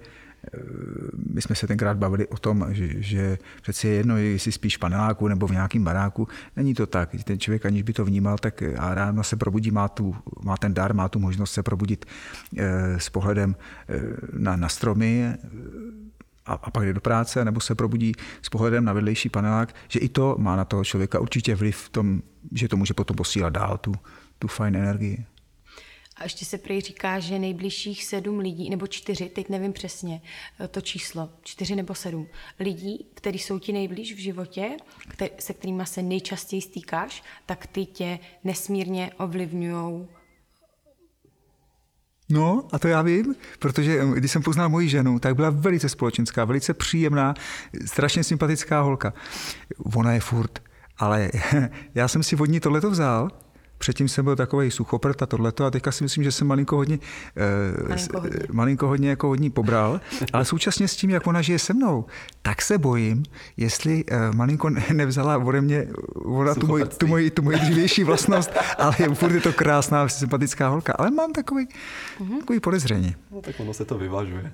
My jsme se tenkrát bavili o tom, že, že přeci je jedno, jestli spíš v paneláku nebo v nějakém baráku. Není to tak. Ten člověk, aniž by to vnímal, tak a ráno se probudí, má, tu, má ten dar, má tu možnost se probudit s pohledem na, na stromy, a, a pak jde do práce, nebo se probudí s pohledem na vedlejší panelák, že i to má na toho člověka určitě vliv v tom, že to může potom posílat dál, tu, tu fajn energii. A ještě se prý říká, že nejbližších sedm lidí, nebo čtyři, teď nevím přesně eh, to číslo, čtyři nebo sedm lidí, kteří jsou ti nejblíž v životě, kter- se kterými se nejčastěji stýkáš, tak ty tě nesmírně ovlivňují. No, a to já vím, protože eh, když jsem poznal moji ženu, tak byla velice společenská, velice příjemná, strašně sympatická holka. Ona je furt, ale já jsem si od ní tohleto vzal, Předtím jsem byl takový suchoprt a tohleto a teďka si myslím, že jsem malinko hodně, eh, Malinko hodně. malinko hodně jako od ní pobral, ale současně s tím, jak ona žije se mnou, tak se bojím, jestli eh, malinko ne- nevzala ode mě ona tu moji, tu, moji, tu moji dřívější vlastnost, ale je, furt je to krásná, sympatická holka, ale mám takový, takový podezření. No, tak ono se to vyvažuje.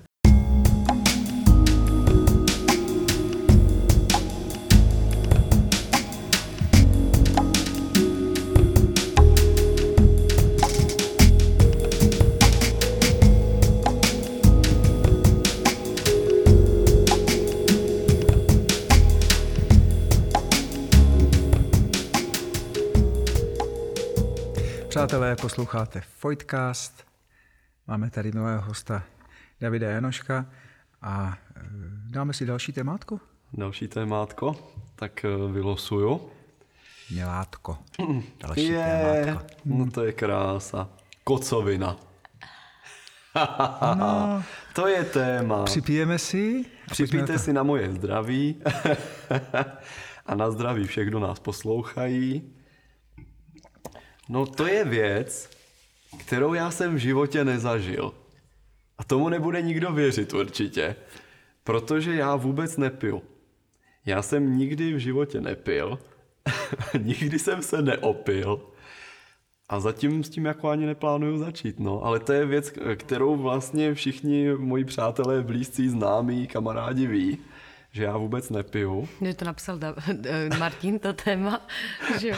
Přátelé, posloucháte Foytcast. Máme tady nového hosta Davida Janoška a eh, dáme si další témátko. Další témátko, tak eh, vylosuju. Milátko. Další Je, témátko. no to je krása. Kocovina. No, To je téma. připijeme si. Připijte to. si na moje zdraví a na zdraví všech, kdo nás poslouchají. No to je věc, kterou já jsem v životě nezažil. A tomu nebude nikdo věřit určitě, protože já vůbec nepiju. Já jsem nikdy v životě nepil, nikdy jsem se neopil a zatím s tím jako ani neplánuju začít, no. Ale to je věc, kterou vlastně všichni moji přátelé, blízcí, známí, kamarádi ví, že já vůbec nepiju. Mě to napsal da- Martin, to téma, že jo.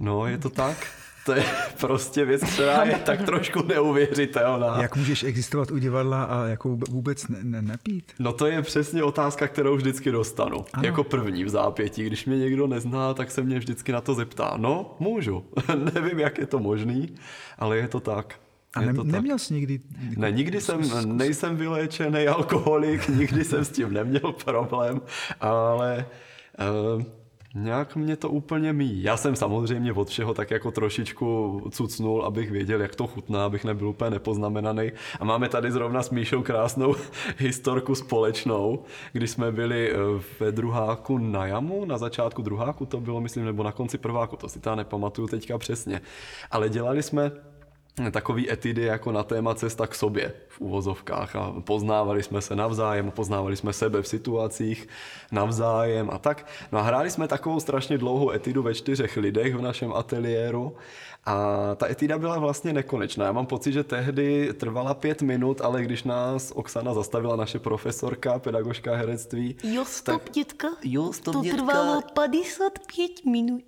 No, je to tak. To je prostě věc, která je tak trošku neuvěřitelná. Jak můžeš existovat u divadla a jako vůbec ne, ne, nepít? No to je přesně otázka, kterou vždycky dostanu. Ano. Jako první v zápětí. Když mě někdo nezná, tak se mě vždycky na to zeptá. No, můžu. Nevím, jak je to možný, ale je to tak. A ne, neměl jsi nikdy... Ne, nikdy jsem, nejsem vyléčený alkoholik, nikdy jsem s tím neměl problém, ale uh, nějak mě to úplně mí. Já jsem samozřejmě od všeho tak jako trošičku cucnul, abych věděl, jak to chutná, abych nebyl úplně nepoznamenaný. A máme tady zrovna s Míšou krásnou historku společnou, kdy jsme byli eh, ve druháku na jamu, na začátku druháku to bylo, myslím, nebo na konci prváku, to si ta nepamatuju teďka přesně. Ale dělali jsme takový etidy jako na téma cesta k sobě v úvozovkách a poznávali jsme se navzájem, poznávali jsme sebe v situacích navzájem a tak. No a hráli jsme takovou strašně dlouhou etidu ve čtyřech lidech v našem ateliéru a ta etida byla vlastně nekonečná. Já mám pocit, že tehdy trvala pět minut, ale když nás Oksana zastavila, naše profesorka, pedagožka herectví, Jo, stop, tak- dětka. Jo, stop, to dětka. trvalo 55 minut.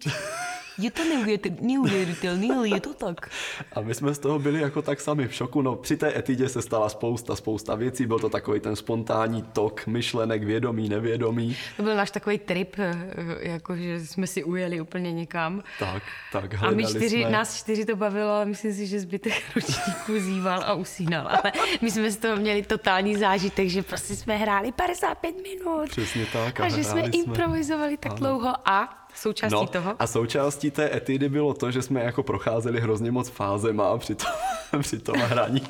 Je to neuvěřit- neuvěřitelný, ale je to tak. A my jsme z toho byli jako tak sami v šoku. No při té etidě se stala spousta, spousta věcí. Byl to takový ten spontánní tok myšlenek, vědomí, nevědomí. To byl náš takový trip, eh, jako že jsme si ujeli úplně někam. Tak, tak A my čtyři, jsme... nás čtyři to bavilo, ale myslím si, že zbytek ročníků zýval a usínal. Ale my jsme z toho měli totální zážitek, že prostě jsme hráli 55 minut. Přesně tak, a A, že jsme jsme. improvizovali tak dlouho a součástí No, toho. a součástí té etidy bylo to, že jsme jako procházeli hrozně moc fázema při tom, při tom hraní.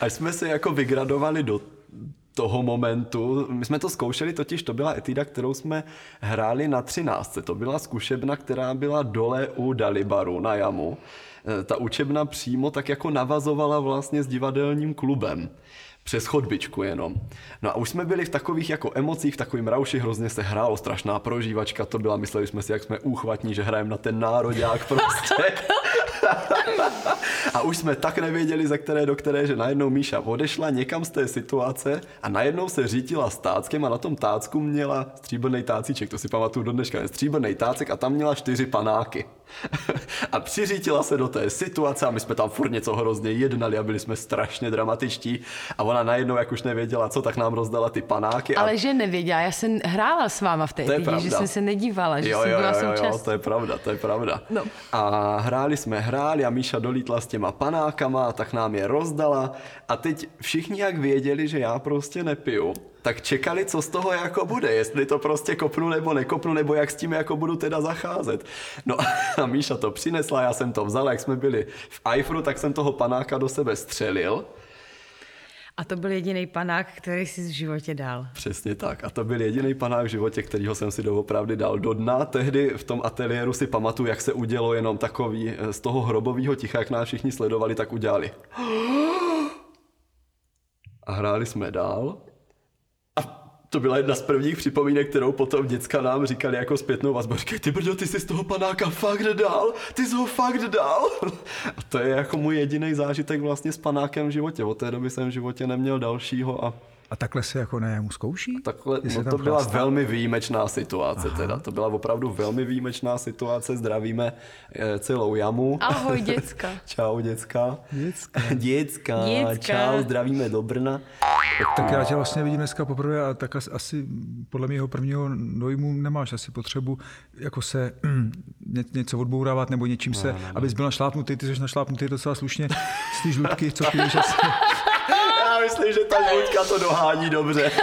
Až jsme se jako vygradovali do toho momentu. My jsme to zkoušeli, totiž to byla etida, kterou jsme hráli na třináctce. To byla zkušebna, která byla dole u Dalibaru na jamu. E, Ta učebna přímo tak jako navazovala vlastně s divadelním klubem přes chodbičku jenom. No a už jsme byli v takových jako emocích, v takovým rauši, hrozně se hrálo, strašná prožívačka to byla, mysleli jsme si, jak jsme úchvatní, že hrajeme na ten nároďák prostě. a už jsme tak nevěděli, ze které do které, že najednou Míša odešla někam z té situace a najednou se řítila s táckem a na tom tácku měla stříbrný tácíček, to si pamatuju do dneška, stříbrný tácek a tam měla čtyři panáky. a přiřítila se do té situace a my jsme tam furt něco hrozně jednali a byli jsme strašně dramatičtí a ona najednou, jak už nevěděla co, tak nám rozdala ty panáky. A... Ale že nevěděla, já jsem hrála s váma v té etidě, že jsem se nedívala, že jo, jsem jo, byla jo, jo, součástí. to je pravda, to je pravda. No. A hráli jsme, hráli a Míša dolítla s těma panákama, tak nám je rozdala a teď všichni jak věděli, že já prostě nepiju, tak čekali, co z toho jako bude, jestli to prostě kopnu nebo nekopnu, nebo jak s tím jako budu teda zacházet. No a Míša to přinesla, já jsem to vzal, jak jsme byli v Eifru, tak jsem toho panáka do sebe střelil. A to byl jediný panák, který jsi v životě dal. Přesně tak. A to byl jediný panák v životě, kterýho jsem si doopravdy dal do dna. Tehdy v tom ateliéru si pamatuju, jak se udělo jenom takový eh, z toho hrobového ticha, jak nás všichni sledovali, tak udělali. A hráli jsme dál. To byla jedna z prvních připomínek, kterou potom děcka nám říkali jako zpětnou vazbu. Říkají, ty brdo, ty jsi z toho panáka fakt dal, ty jsi ho fakt dal. A to je jako můj jediný zážitek vlastně s panákem v životě. Od té doby jsem v životě neměl dalšího a A takhle se jako na jamu zkouší? Takhle, no to byla velmi výjimečná situace teda. To byla opravdu velmi výjimečná situace. Zdravíme eh, celou jamu. Ahoj, děcka. Čau, děcka. Děcka. děcka. Děcka. Čau, zdravíme do Brna. Tak já tě vlastně vidím dneska poprvé a tak as- asi podle mého prvního dojmu nemáš asi potřebu jako se ně, něco odbourávat nebo něčím se, abys byl našlápnutý, ty jsi našlápnutý docela slušně z té žlutky, co piješ asi. Já myslím, že ta žluťka to dohání dobře.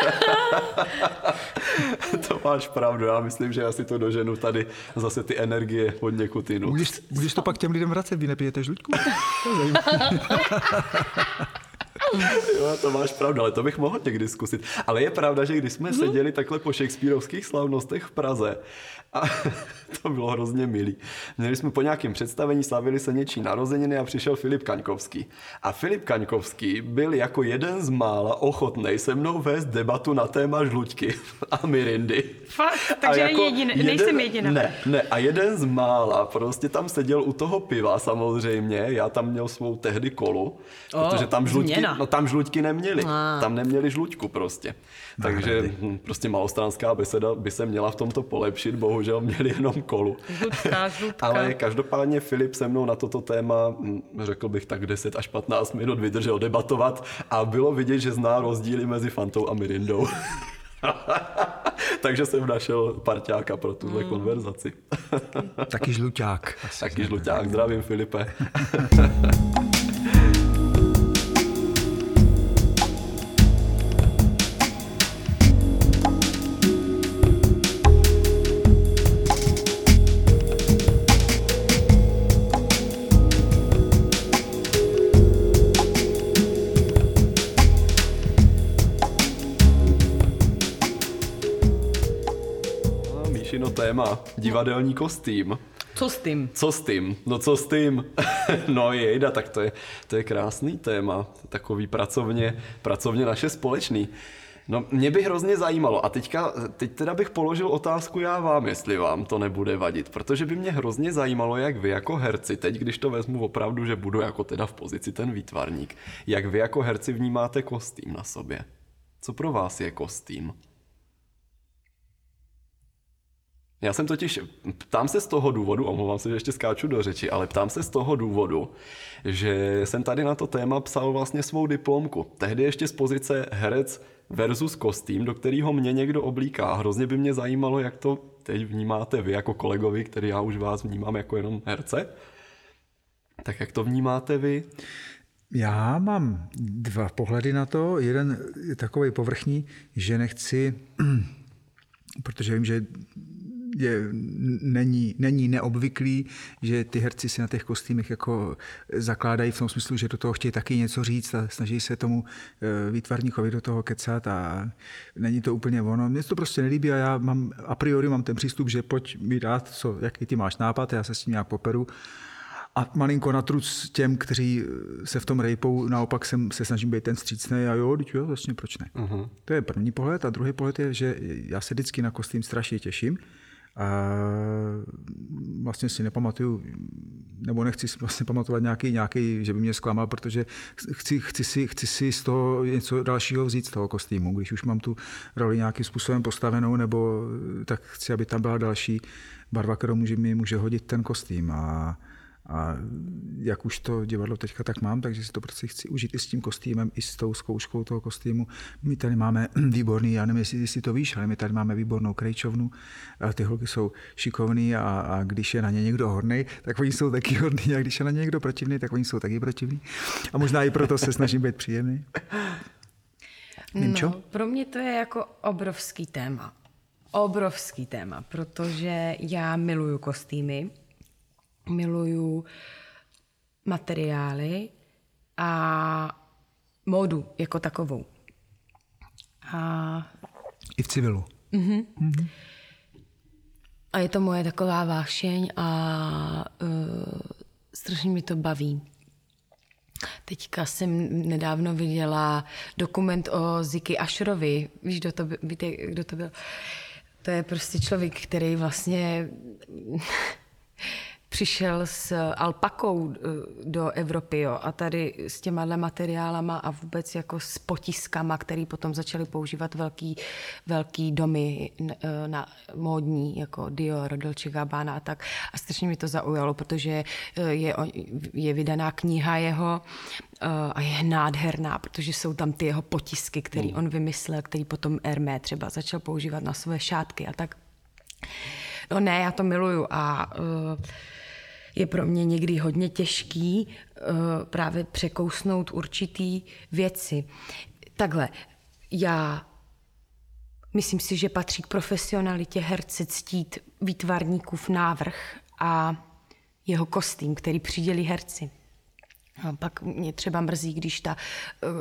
to máš pravdu, já myslím, že asi to doženu tady zase ty energie od někud jinut. Můžeš, můžeš to pak těm lidem vracet, vy nepijete žluťku? Jo, to máš pravdu, ale to bych mohl někdy zkusit. Ale je pravda, že když jsme seděli takhle po Shakespeareovských slavnostech v Praze, a to bylo hrozně milý. Měli jsme po nějakém představení, slavili se něčí narozeniny a přišel Filip Kaňkovský. A Filip Kaňkovský byl jako jeden z mála ochotnej se mnou vést debatu na téma žluťky a mirindy. Fakt? Takže není jedin, nejsem jediná. Ne, ne, a jeden z mála prostě tam seděl u toho piva samozřejmě, já tam měl svou tehdy kolu, O, protože tam žluťky, změna. no tam žluťky neměli, A. tam neměli žluťku prostě. Takže hm, prostě malostranská beseda by se měla v tomto polepšit, bohužel měli jenom kolu. Žlutka, žlutka. Ale každopádně Filip se mnou na toto téma, hm, řekl bych tak 10 až 15 minut vydržel debatovat a bylo vidět, že zná rozdíly mezi Fantou a Mirindou. Takže jsem našel parťáka pro tuhle Hmm. konverzaci. Taky žluťák. Taky žluťák, zdravím Filipe. divadelní kostým. Co s tím? Co s tím? No co s tím? no jejda, tak to je, to je krásný téma, takový pracovně, pracovně naše společný. No mě by hrozně zajímalo a teďka, teď teda bych položil otázku já vám, jestli vám to nebude vadit, protože by mě hrozně zajímalo, jak vy jako herci, teď když to vezmu opravdu, že budu jako teda v pozici ten výtvarník, jak vy jako herci vnímáte kostým na sobě. Co pro vás je kostým? Já jsem totiž, ptám se z toho důvodu, omlouvám se, že ještě skáču do řeči, ale ptám se z toho důvodu, že jsem tady na to téma psal vlastně svou diplomku. Tehdy ještě z pozice herec versus kostým, do kterého mě někdo oblíká. Hrozně by mě zajímalo, jak to teď vnímáte vy jako kolegovi, který já už vás vnímám jako jenom herce. Tak jak to vnímáte vy? Já mám dva pohledy na to. Jeden je takový povrchní, že nechci, protože vím, že je, není, není neobvyklý, že ty herci si na těch kostýmech jako zakládají v tom smyslu, že do toho chtějí taky něco říct a snaží se tomu eh, výtvarníkovi do toho kecat a není to úplně ono. Mně to prostě nelíbí a já mám, a priori mám ten přístup, že pojď mi dát, co, jaký ty máš nápad, já se s tím nějak poperu. A malinko na truc těm, kteří se v tom rejpou, naopak jsem, se snažím být ten střícný a jo, jo, vlastně proč ne. Uh-huh. To je první pohled a druhý pohled je, že já se vždycky na kostým strašně těším. A vlastně si nepamatuju, nebo nechci si vlastně pamatovat nějaký, nějaký, že by mě zklamal, protože chci, chci, si, chci si z toho něco dalšího vzít z toho kostýmu. Když už mám tu roli nějakým způsobem postavenou, nebo tak chci, aby tam byla další barva, kterou může, mi může hodit ten kostým. A, a jak už to divadlo teďka tak mám, takže si to prostě chci užít i s tím kostýmem, i s tou zkouškou toho kostýmu. My tady máme výborný, já nevím, jestli, jestli to víš, ale my tady máme výbornou krejčovnu. A ty holky jsou šikovný a, a když je na ně někdo horný, tak oni jsou taky hodný a když je na ně někdo protivný, tak oni jsou taky protivní. A možná i proto se snažím být příjemný. Nimčo? No, pro mě to je jako obrovský téma. Obrovský téma, protože já miluju kostýmy, miluju materiály a módu jako takovou. A, I v civilu. a je to moje taková vášeň a uh, strašně mi to baví. Teďka jsem nedávno viděla dokument o Ziky Ašrovi. Víš, kdo to, byl- víte, kdo to byl? To je prostě člověk, který vlastně přišel s alpakou eh, do Evropy jo, a tady s těma materiálama a vůbec jako s potiskama, který potom začali používat velký, velký domy n- eh, na módní, jako Dior, Dolce Gabbana a tak. A strašně mi to zaujalo, protože eh, je, je vydaná kniha jeho eh, a je nádherná, protože jsou tam ty jeho potisky, který on vymyslel, který potom Hermé třeba začal používat na své šátky a tak. No ne, já to miluju a uh, je pro mě někdy hodně těžký uh, právě překousnout určitý věci. Takhle, já myslím si, že patří k profesionalitě herce ctít výtvarníkův návrh a jeho kostým, který přidělí herci. A pak mě třeba mrzí, když ta uh,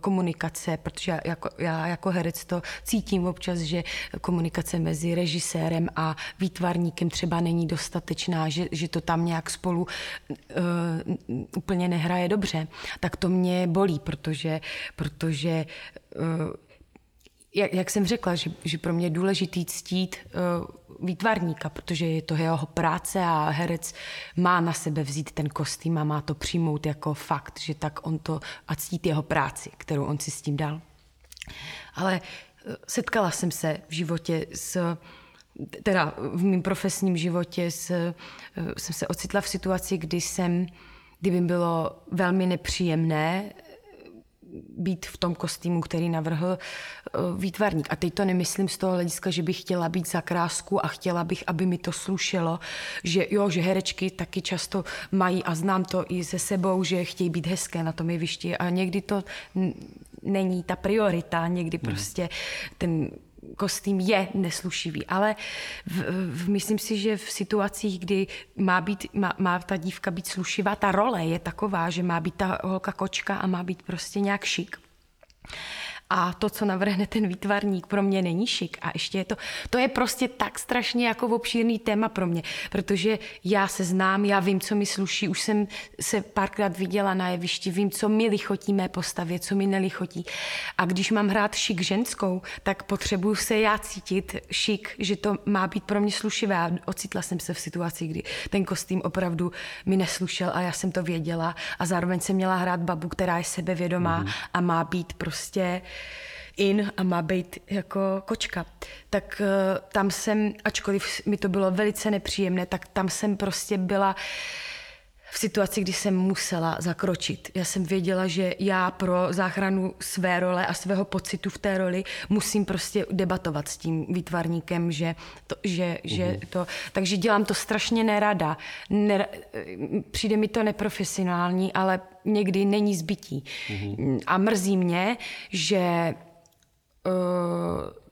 komunikace, protože já jako, já jako herec to cítím občas, že komunikace mezi režisérem a výtvarníkem třeba není dostatečná, že, že to tam nějak spolu uh, úplně nehraje dobře. Tak to mě bolí, protože, protože uh, jak, jak jsem řekla, že, že pro mě je důležitý ctít uh, výtvarníka, protože je to jeho práce a herec má na sebe vzít ten kostým a má to přijmout jako fakt, že tak on to a ctít jeho práci, kterou on si s tím dal. Ale uh, setkala jsem se v životě s teda v mém profesním životě s, uh, jsem se ocitla v situaci, kdy jsem, kdyby bylo velmi nepříjemné být v tom kostýmu, který navrhl eh, výtvarník. A teď to nemyslím z toho hlediska, že bych chtěla být za krásku a chtěla bych, aby mi to slušelo, že jo, že herečky taky často mají a znám to i se sebou, že chtějí být hezké na tom jevišti a někdy to není ta priorita, někdy hmm. prostě ten kostým je neslušivý, ale v, v, myslím si, že v situacích, kdy má, být, má, má ta dívka být slušivá, ta role je taková, že má být ta holka kočka a má být prostě nějak šik. A to, co navrhne ten výtvarník, pro mě není šik. A ještě je to, to je prostě tak strašně jako obšírný téma pro mě, protože já se znám, já vím, co mi sluší, už jsem se párkrát viděla na jevišti, vím, co mi lichotí mé postavě, co mi nelichotí. A když mám hrát šik ženskou, tak potřebuju se já cítit šik, že to má být pro mě slušivé. A ocitla jsem se v situaci, kdy ten kostým opravdu mi neslušel a já jsem to věděla. A zároveň jsem měla hrát babu, která je sebevědomá mm-hmm. a má být prostě in a má být jako kočka. Tak uh, tam jsem, ačkoliv mi to bylo velice nepříjemné, tak tam jsem prostě byla v situaci, kdy jsem musela zakročit. Já jsem věděla, že já pro záchranu své role a svého pocitu v té roli musím prostě debatovat s tím výtvarníkem, že to, že, že mhm. to takže dělám to strašně nerada. Ner, přijde mi to neprofesionální, ale někdy není zbytí. Uh-huh. A mrzí mě, že uh,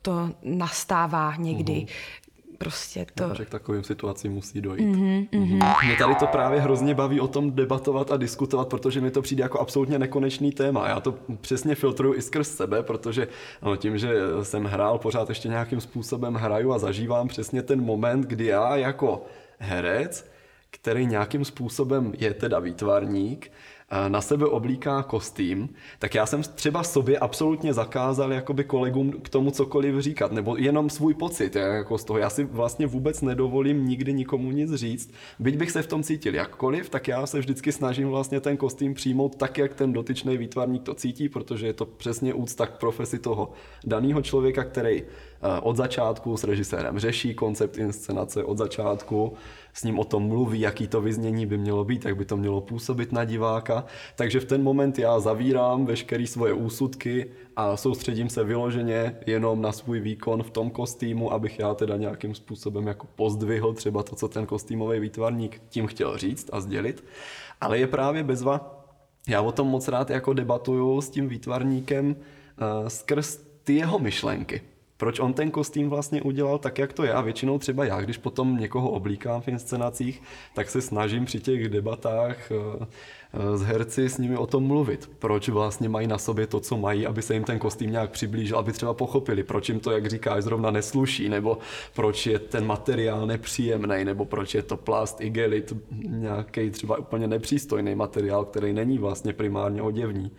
to nastává někdy. Uh-huh. Prostě to... No, že k takovým situacím musí dojít. Mm-hmm, mm-hmm. Mě tady to právě hrozně baví o tom debatovat a diskutovat, protože mi to přijde jako absolutně nekonečný téma. Já to přesně filtruju i skrz sebe, protože no, tím, že jsem hrál, pořád ještě nějakým způsobem hraju a zažívám přesně ten moment, kdy já jako herec, který nějakým způsobem je teda výtvarník, na sebe oblíká kostým, tak já jsem třeba sobě absolutně zakázal jakoby kolegům k tomu cokoliv říkat, nebo jenom svůj pocit jako z toho. Já si vlastně vůbec nedovolím nikdy nikomu nic říct. Byť bych se v tom cítil jakkoliv, tak já se vždycky snažím vlastně ten kostým přijmout tak, jak ten dotyčný výtvarník to cítí, protože je to přesně úcta k profesi toho daného člověka, který od začátku s režisérem řeší koncept inscenace od začátku, s ním o tom mluví, jaký to vyznění by mělo být, jak by to mělo působit na diváka. Takže v ten moment já zavírám veškeré svoje úsudky a soustředím se vyloženě jenom na svůj výkon v tom kostýmu, abych já teda nějakým způsobem jako pozdvihl třeba to, co ten kostýmový výtvarník tím chtěl říct a sdělit. Ale je právě bezva, já o tom moc rád jako debatuju s tím výtvarníkem uh, skrz ty jeho myšlenky proč on ten kostým vlastně udělal tak, jak to je. A většinou třeba já, když potom někoho oblíkám v inscenacích, tak se snažím při těch debatách eh, eh, s herci s nimi o tom mluvit. Proč vlastně mají na sobě to, co mají, aby se jim ten kostým nějak přiblížil, aby třeba pochopili, proč jim to, jak říkáš, zrovna nesluší, nebo proč je ten materiál nepříjemný, nebo proč je to plast, igelit, nějaký třeba úplně nepřístojný materiál, který není vlastně primárně oděvní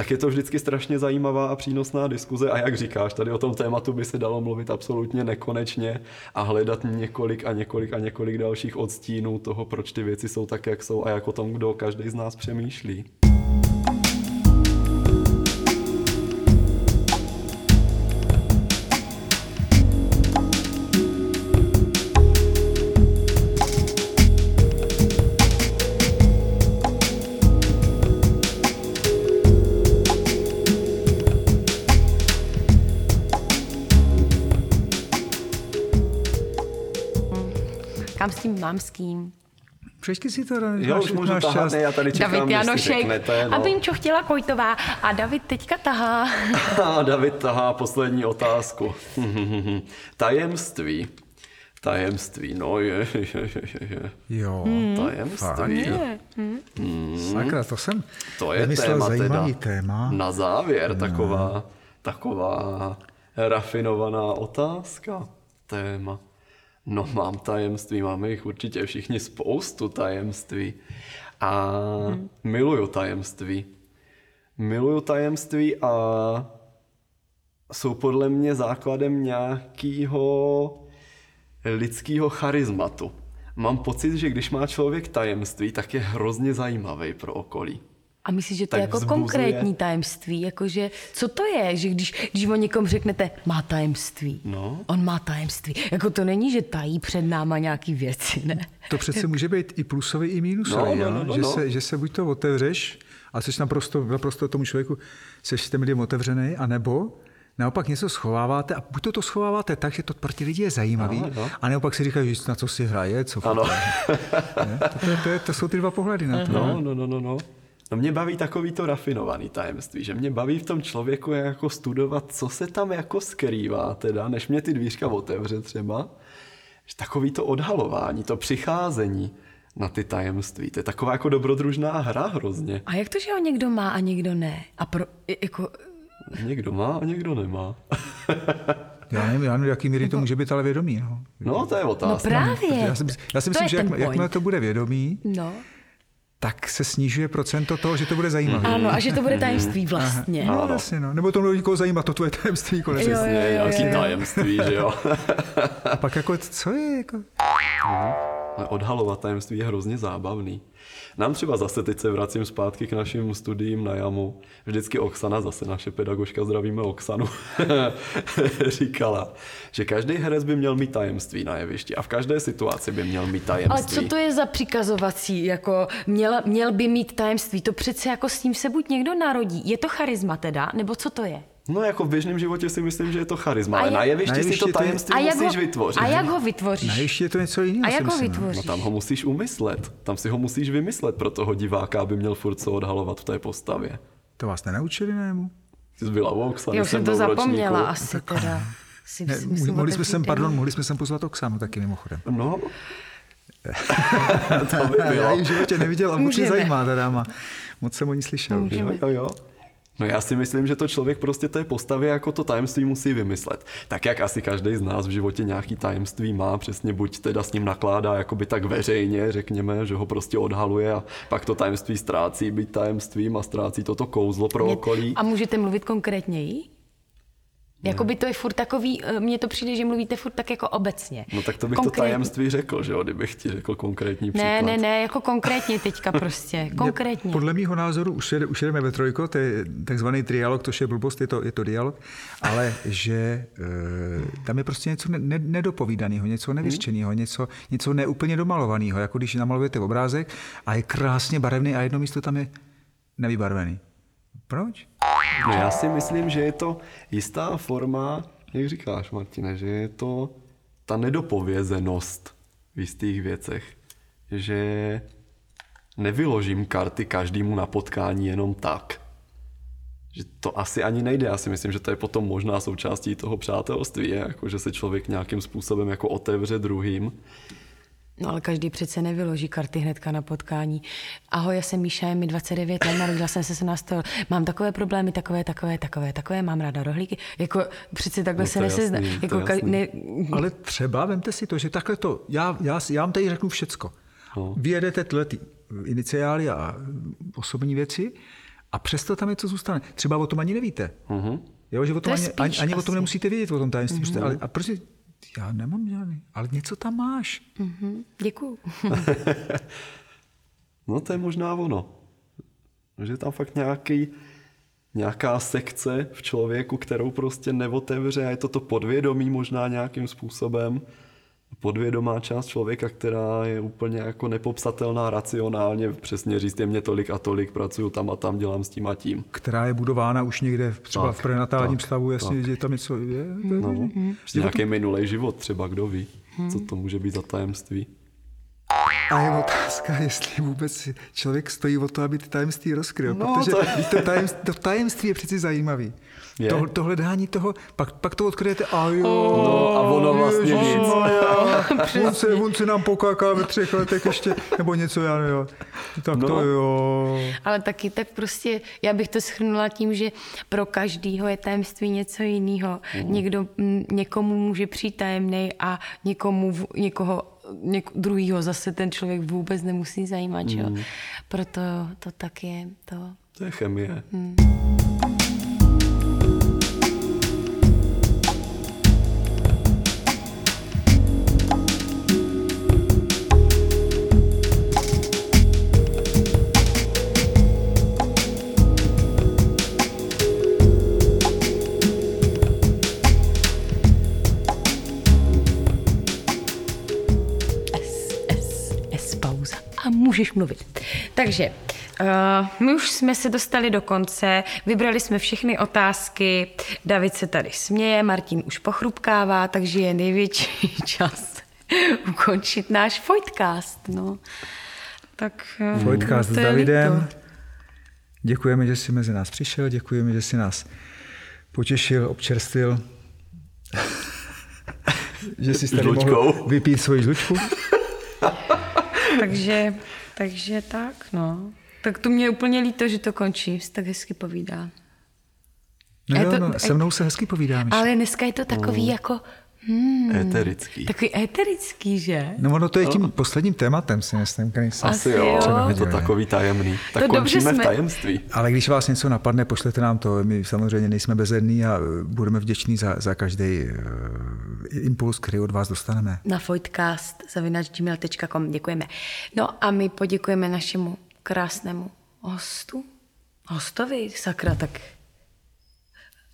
tak je to vždycky strašně zajímavá a přínosná diskuze a jak říkáš, tady o tom tématu by se dalo mluvit absolutně nekonečně a hledat několik a několik a několik dalších odstínů toho, proč ty věci jsou tak, jak jsou a jak o tom, kdo každý z nás přemýšlí. Tím mám s kým? Přečti si to, Jo, máš- už můžu tahat, čas. ne, já tady čekám, David Janošek řeknete, a vím, co chtěla Kojtová a David teďka tahá. A David tahá poslední otázku. Tajemství. Tajemství, no je, je, je, je, je. Jo, Tajemství. sakra, to jsem To je vymyslel téma zajímavý teda. téma. Na závěr taková, taková rafinovaná otázka. Téma. No mám tajemství, máme jich určitě všichni spoustu tajemství. A miluju tajemství. Miluju tajemství a jsou podle mě základem nějakého lidského charizmatu. Mám pocit, že když má člověk tajemství, tak je hrozně zajímavý pro okolí. A myslíš, že to je jako vzbuzuje. konkrétní tajemství? Jakože, co to je, že když, když o někom řeknete, má tajemství, No. on má tajemství. Jako to není, že tají před náma nějaký věci, ne? To přece může být i plusový, i minusový, No, no, no, no, že, no. Se, že se buď to otevřeš a jsi naprosto, naprosto tomu člověku, jsi s těm lidem otevřený, anebo naopak něco schováváte a buď to, to schováváte tak, že to pro ty lidi je zajímavý, Ano, jo. a naopak si říkáš, že na co si hraje, co Ano. To, to, to, to jsou ty dva pohledy na to. No, no, no, no, no. No mě baví takový to rafinovaný tajemství, že mě baví v tom člověku jako studovat, co se tam jako skrývá teda, než mě ty dvířka otevře třeba. Že takový to odhalování, to přicházení na ty tajemství, to je taková jako dobrodružná hra hrozně. A jak to, že ho někdo má a někdo ne? A pro, jako, Někdo má a někdo nemá. Já nevím, já nevím, jaký míry to může být ale vědomí. No. No, to je no otázka. právě. Já si, já si myslím, že jak, jakmile to bude vědomí, No. Tak se snižuje procento toho, že to bude zajímavé. Ano, a že to bude tajemství vlastně. No, jasně, no. Nebo to bude někoho zajímat, to tvoje tajemství konec. Jo, jo, jo, nějaký jo. tajemství, že jo. A pak jako, co je? Jako... Ale odhalovat tajemství je hrozně zábavný. Nám třeba zase teď se vracím zpátky k našim studiím na jamu. Vždycky Oksana, zase naše pedagožka, zdravíme Oksanu, říkala, že každý herec by měl mít tajemství na jevišti a v každé situaci by měl mít Ale tajemství. co to je za přikazovací, jako měl, měl by mít tajemství, to přece jako s tím se buď někdo narodí. Je to charisma teda, nebo co to je? No jako v běžném životě si myslím, že je to charisma, A ale je- na jevišti si to je- tajemství A jak, musíš ho, vytvořit. a jak ho vytvoříš? Na ještě je to něco jiného. A jak ho myslím, no. Vytvoříš? tam ho musíš umyslet. Tam si ho musíš vymyslet pro toho diváka, aby měl furt co odhalovat v té postavě. To vás nenaučili, ne? Ty jsi byla Oksany, Já už jsem to v ročníku. zapomněla asi teda. Si, ne si mohli, jsme sem, pardon, mohli jsme sem pozvat Oksanu taky mimochodem. No, to by Já bylo. ji v životě neviděl a moc mě Můžeme. zajímá ta dáma. Moc jsem o ní slyšel. Jo, jo, jo. No já si myslím, že to člověk prostě té postavě jako to tajemství musí vymyslet. Tak jak asi každý z nás v životě nějaký tajemství má, přesně buď teda s ním nakládá jakoby tak veřejně, řekněme, že ho prostě odhaluje a pak to tajemství ztrácí být tajemstvím a ztrácí toto kouzlo pro okolí. A můžete mluvit konkrétněji? Jakoby to je furt takový, eh, mně to přijde, že mluvíte furt tak jako obecně. No tak to bych to Konkrétně. tajemství řekl, že jo, kdybych ti řekl konkrétní příklad. Ne, ne, ne, jako konkrétně teďka prostě, konkrétně. Podle mýho názoru už, jede, už jedeme ve trojko, to je takzvaný trialog, to je blbost, je to, je to dialog, ale že e, tam je prostě něco ne, ne, nedopovídaného, něco nevyřčeného, něco, něco neúplně domalovaného, jako když namalujete obrázek a je krásně barevný a jedno místo tam je nevybarvený. Proč? No já si myslím, že je to jistá forma, jak říkáš, Martine, že je to ta nedopovězenost v jistých věcech. Že nevyložím karty každému na potkání jenom tak. Že to asi ani nejde. Já si myslím, že to je potom možná součástí toho přátelství, jako že se člověk nějakým způsobem jako otevře druhým. No ale každý přece nevyloží karty hnedka na potkání. Ahoj, já jsem Míša, je mi 29 let, narodila jsem se 17. Mám takové problémy, takové, takové, takové, takové, mám ráda rohlíky. Jako přece takhle No se to nesezná. to Jako ka- ne, Ale třeba vemte si to, že takhle to, já, já, já vám tady řeknu všecko. No. Vyjedete tyhle ty iniciály a osobní věci a přesto tam něco zůstane. Třeba o tom ani nevíte. Mhm. Jo, že o tom je ani, ani, ani o tom nemusíte vědět, o tom tajemství. Mm-hmm. Ale, a prostě, já nemám žádný, ale něco tam máš. Mhm, Děkuju. No to je možná ono. Že je tam fakt nějaký, nějaká sekce v člověku, kterou prostě neotevře a je to to podvědomí možná nějakým způsobem. Podvědomá část člověka, která je úplně jako nepopsatelná racionálně, přesně říct, je mě tolik a tolik, pracuju tam a tam, dělám s tím a tím. Která je budována už někde v- třeba Tak, v prenatálním tak, stavu, jasně, že tam něco je. No, nějaký minulý život třeba, kdo ví, co to může být za tajemství. A je otázka, jestli vůbec člověk stojí o to, aby ty tajemství rozkryl. No, protože to to, to, tajemství, to tajemství je přeci zajímavý. Je. To, to hledání toho, pak, pak to odkryjete a jo, No, a ono vlastně nic. Ježišmarja, on, se, on se nám pokáká ve třech letech ještě, nebo něco, já nevím. Tak No. to jo. Ale taky tak prostě, já bych to schrnula tím, že pro každýho je tajemství něco jiného. Někdo, m, někomu může přijít tajemný a někomu, někoho něk, druhýho zase ten člověk vůbec nemusí zajímat, že jo. Proto to tak je, to. To je chemie. S, můžeš mluvit. Takže uh, my už jsme se dostali do konce, vybrali jsme všechny otázky, David se tady směje, Martin už pochrupkává, takže je největší čas ukončit náš Voidcast. No. Tak, uh, s Davidem. líto. Děkujeme, že jsi mezi nás přišel, děkujeme, že jsi nás potěšil, občerstvil. že jsi tady mohl vypít svoji žlučku. Takže, takže tak, no. Tak to mě je úplně líto, že to končí, jsi tak hezky povídá. No jo, to- no, se mnou se hezky povídáme. Ale dneska je to takový jako hmm, Eterický. takový eterický, že? No ono to je tím posledním tématem, si myslím, který jsem. Asi Asi jo, to takový tajemný. Tak To dobře končíme v jsme- tajemství. Ale když vás něco napadne, pošlete nám to. My samozřejmě nejsme bezední a budeme vděční za, za každý uh, impuls, který od vás dostaneme. Na voidcast.gmail.com děkujeme. No a my poděkujeme našemu krásnému hostu. Hostovi, sakra, tak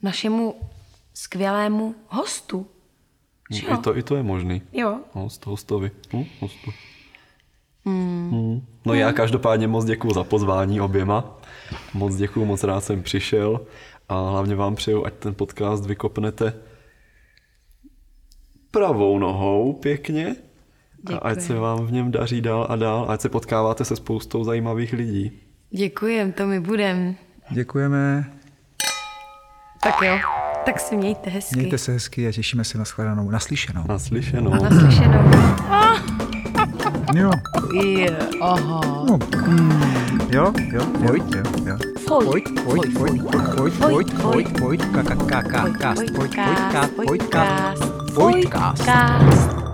našemu skvělému hostu. Že I jo? to, I to je možný. Jo. Host, hostovi. Hm, hostu. Hmm. No já každopádně moc děkuji za pozvání oběma. Moc děkuji, moc rád jsem přišel a hlavně vám přeju, ať ten podcast vykopnete pravou nohou pěkně a ať se vám v něm daří dál a dál a ať se potkáváte se spoustou zajímavých lidí. Děkujem, to my budem. Děkujeme, Tak jo, tak se mějte hezky. mějte se hezky a těšíme se na shledanou, naslyšenou. Naslyšenou. Naslyšenou. Jo, Je, aha. no. jo, jo, Vojt, jo, jo. Vojt, Vojt, Vojt, Vojt, Vojt, Vojt, Vojt, Vojt, ka, ka, ka, ka, cast, Vojt, Vojtcast, Vojtcast, Vojtcast. Vojtcast.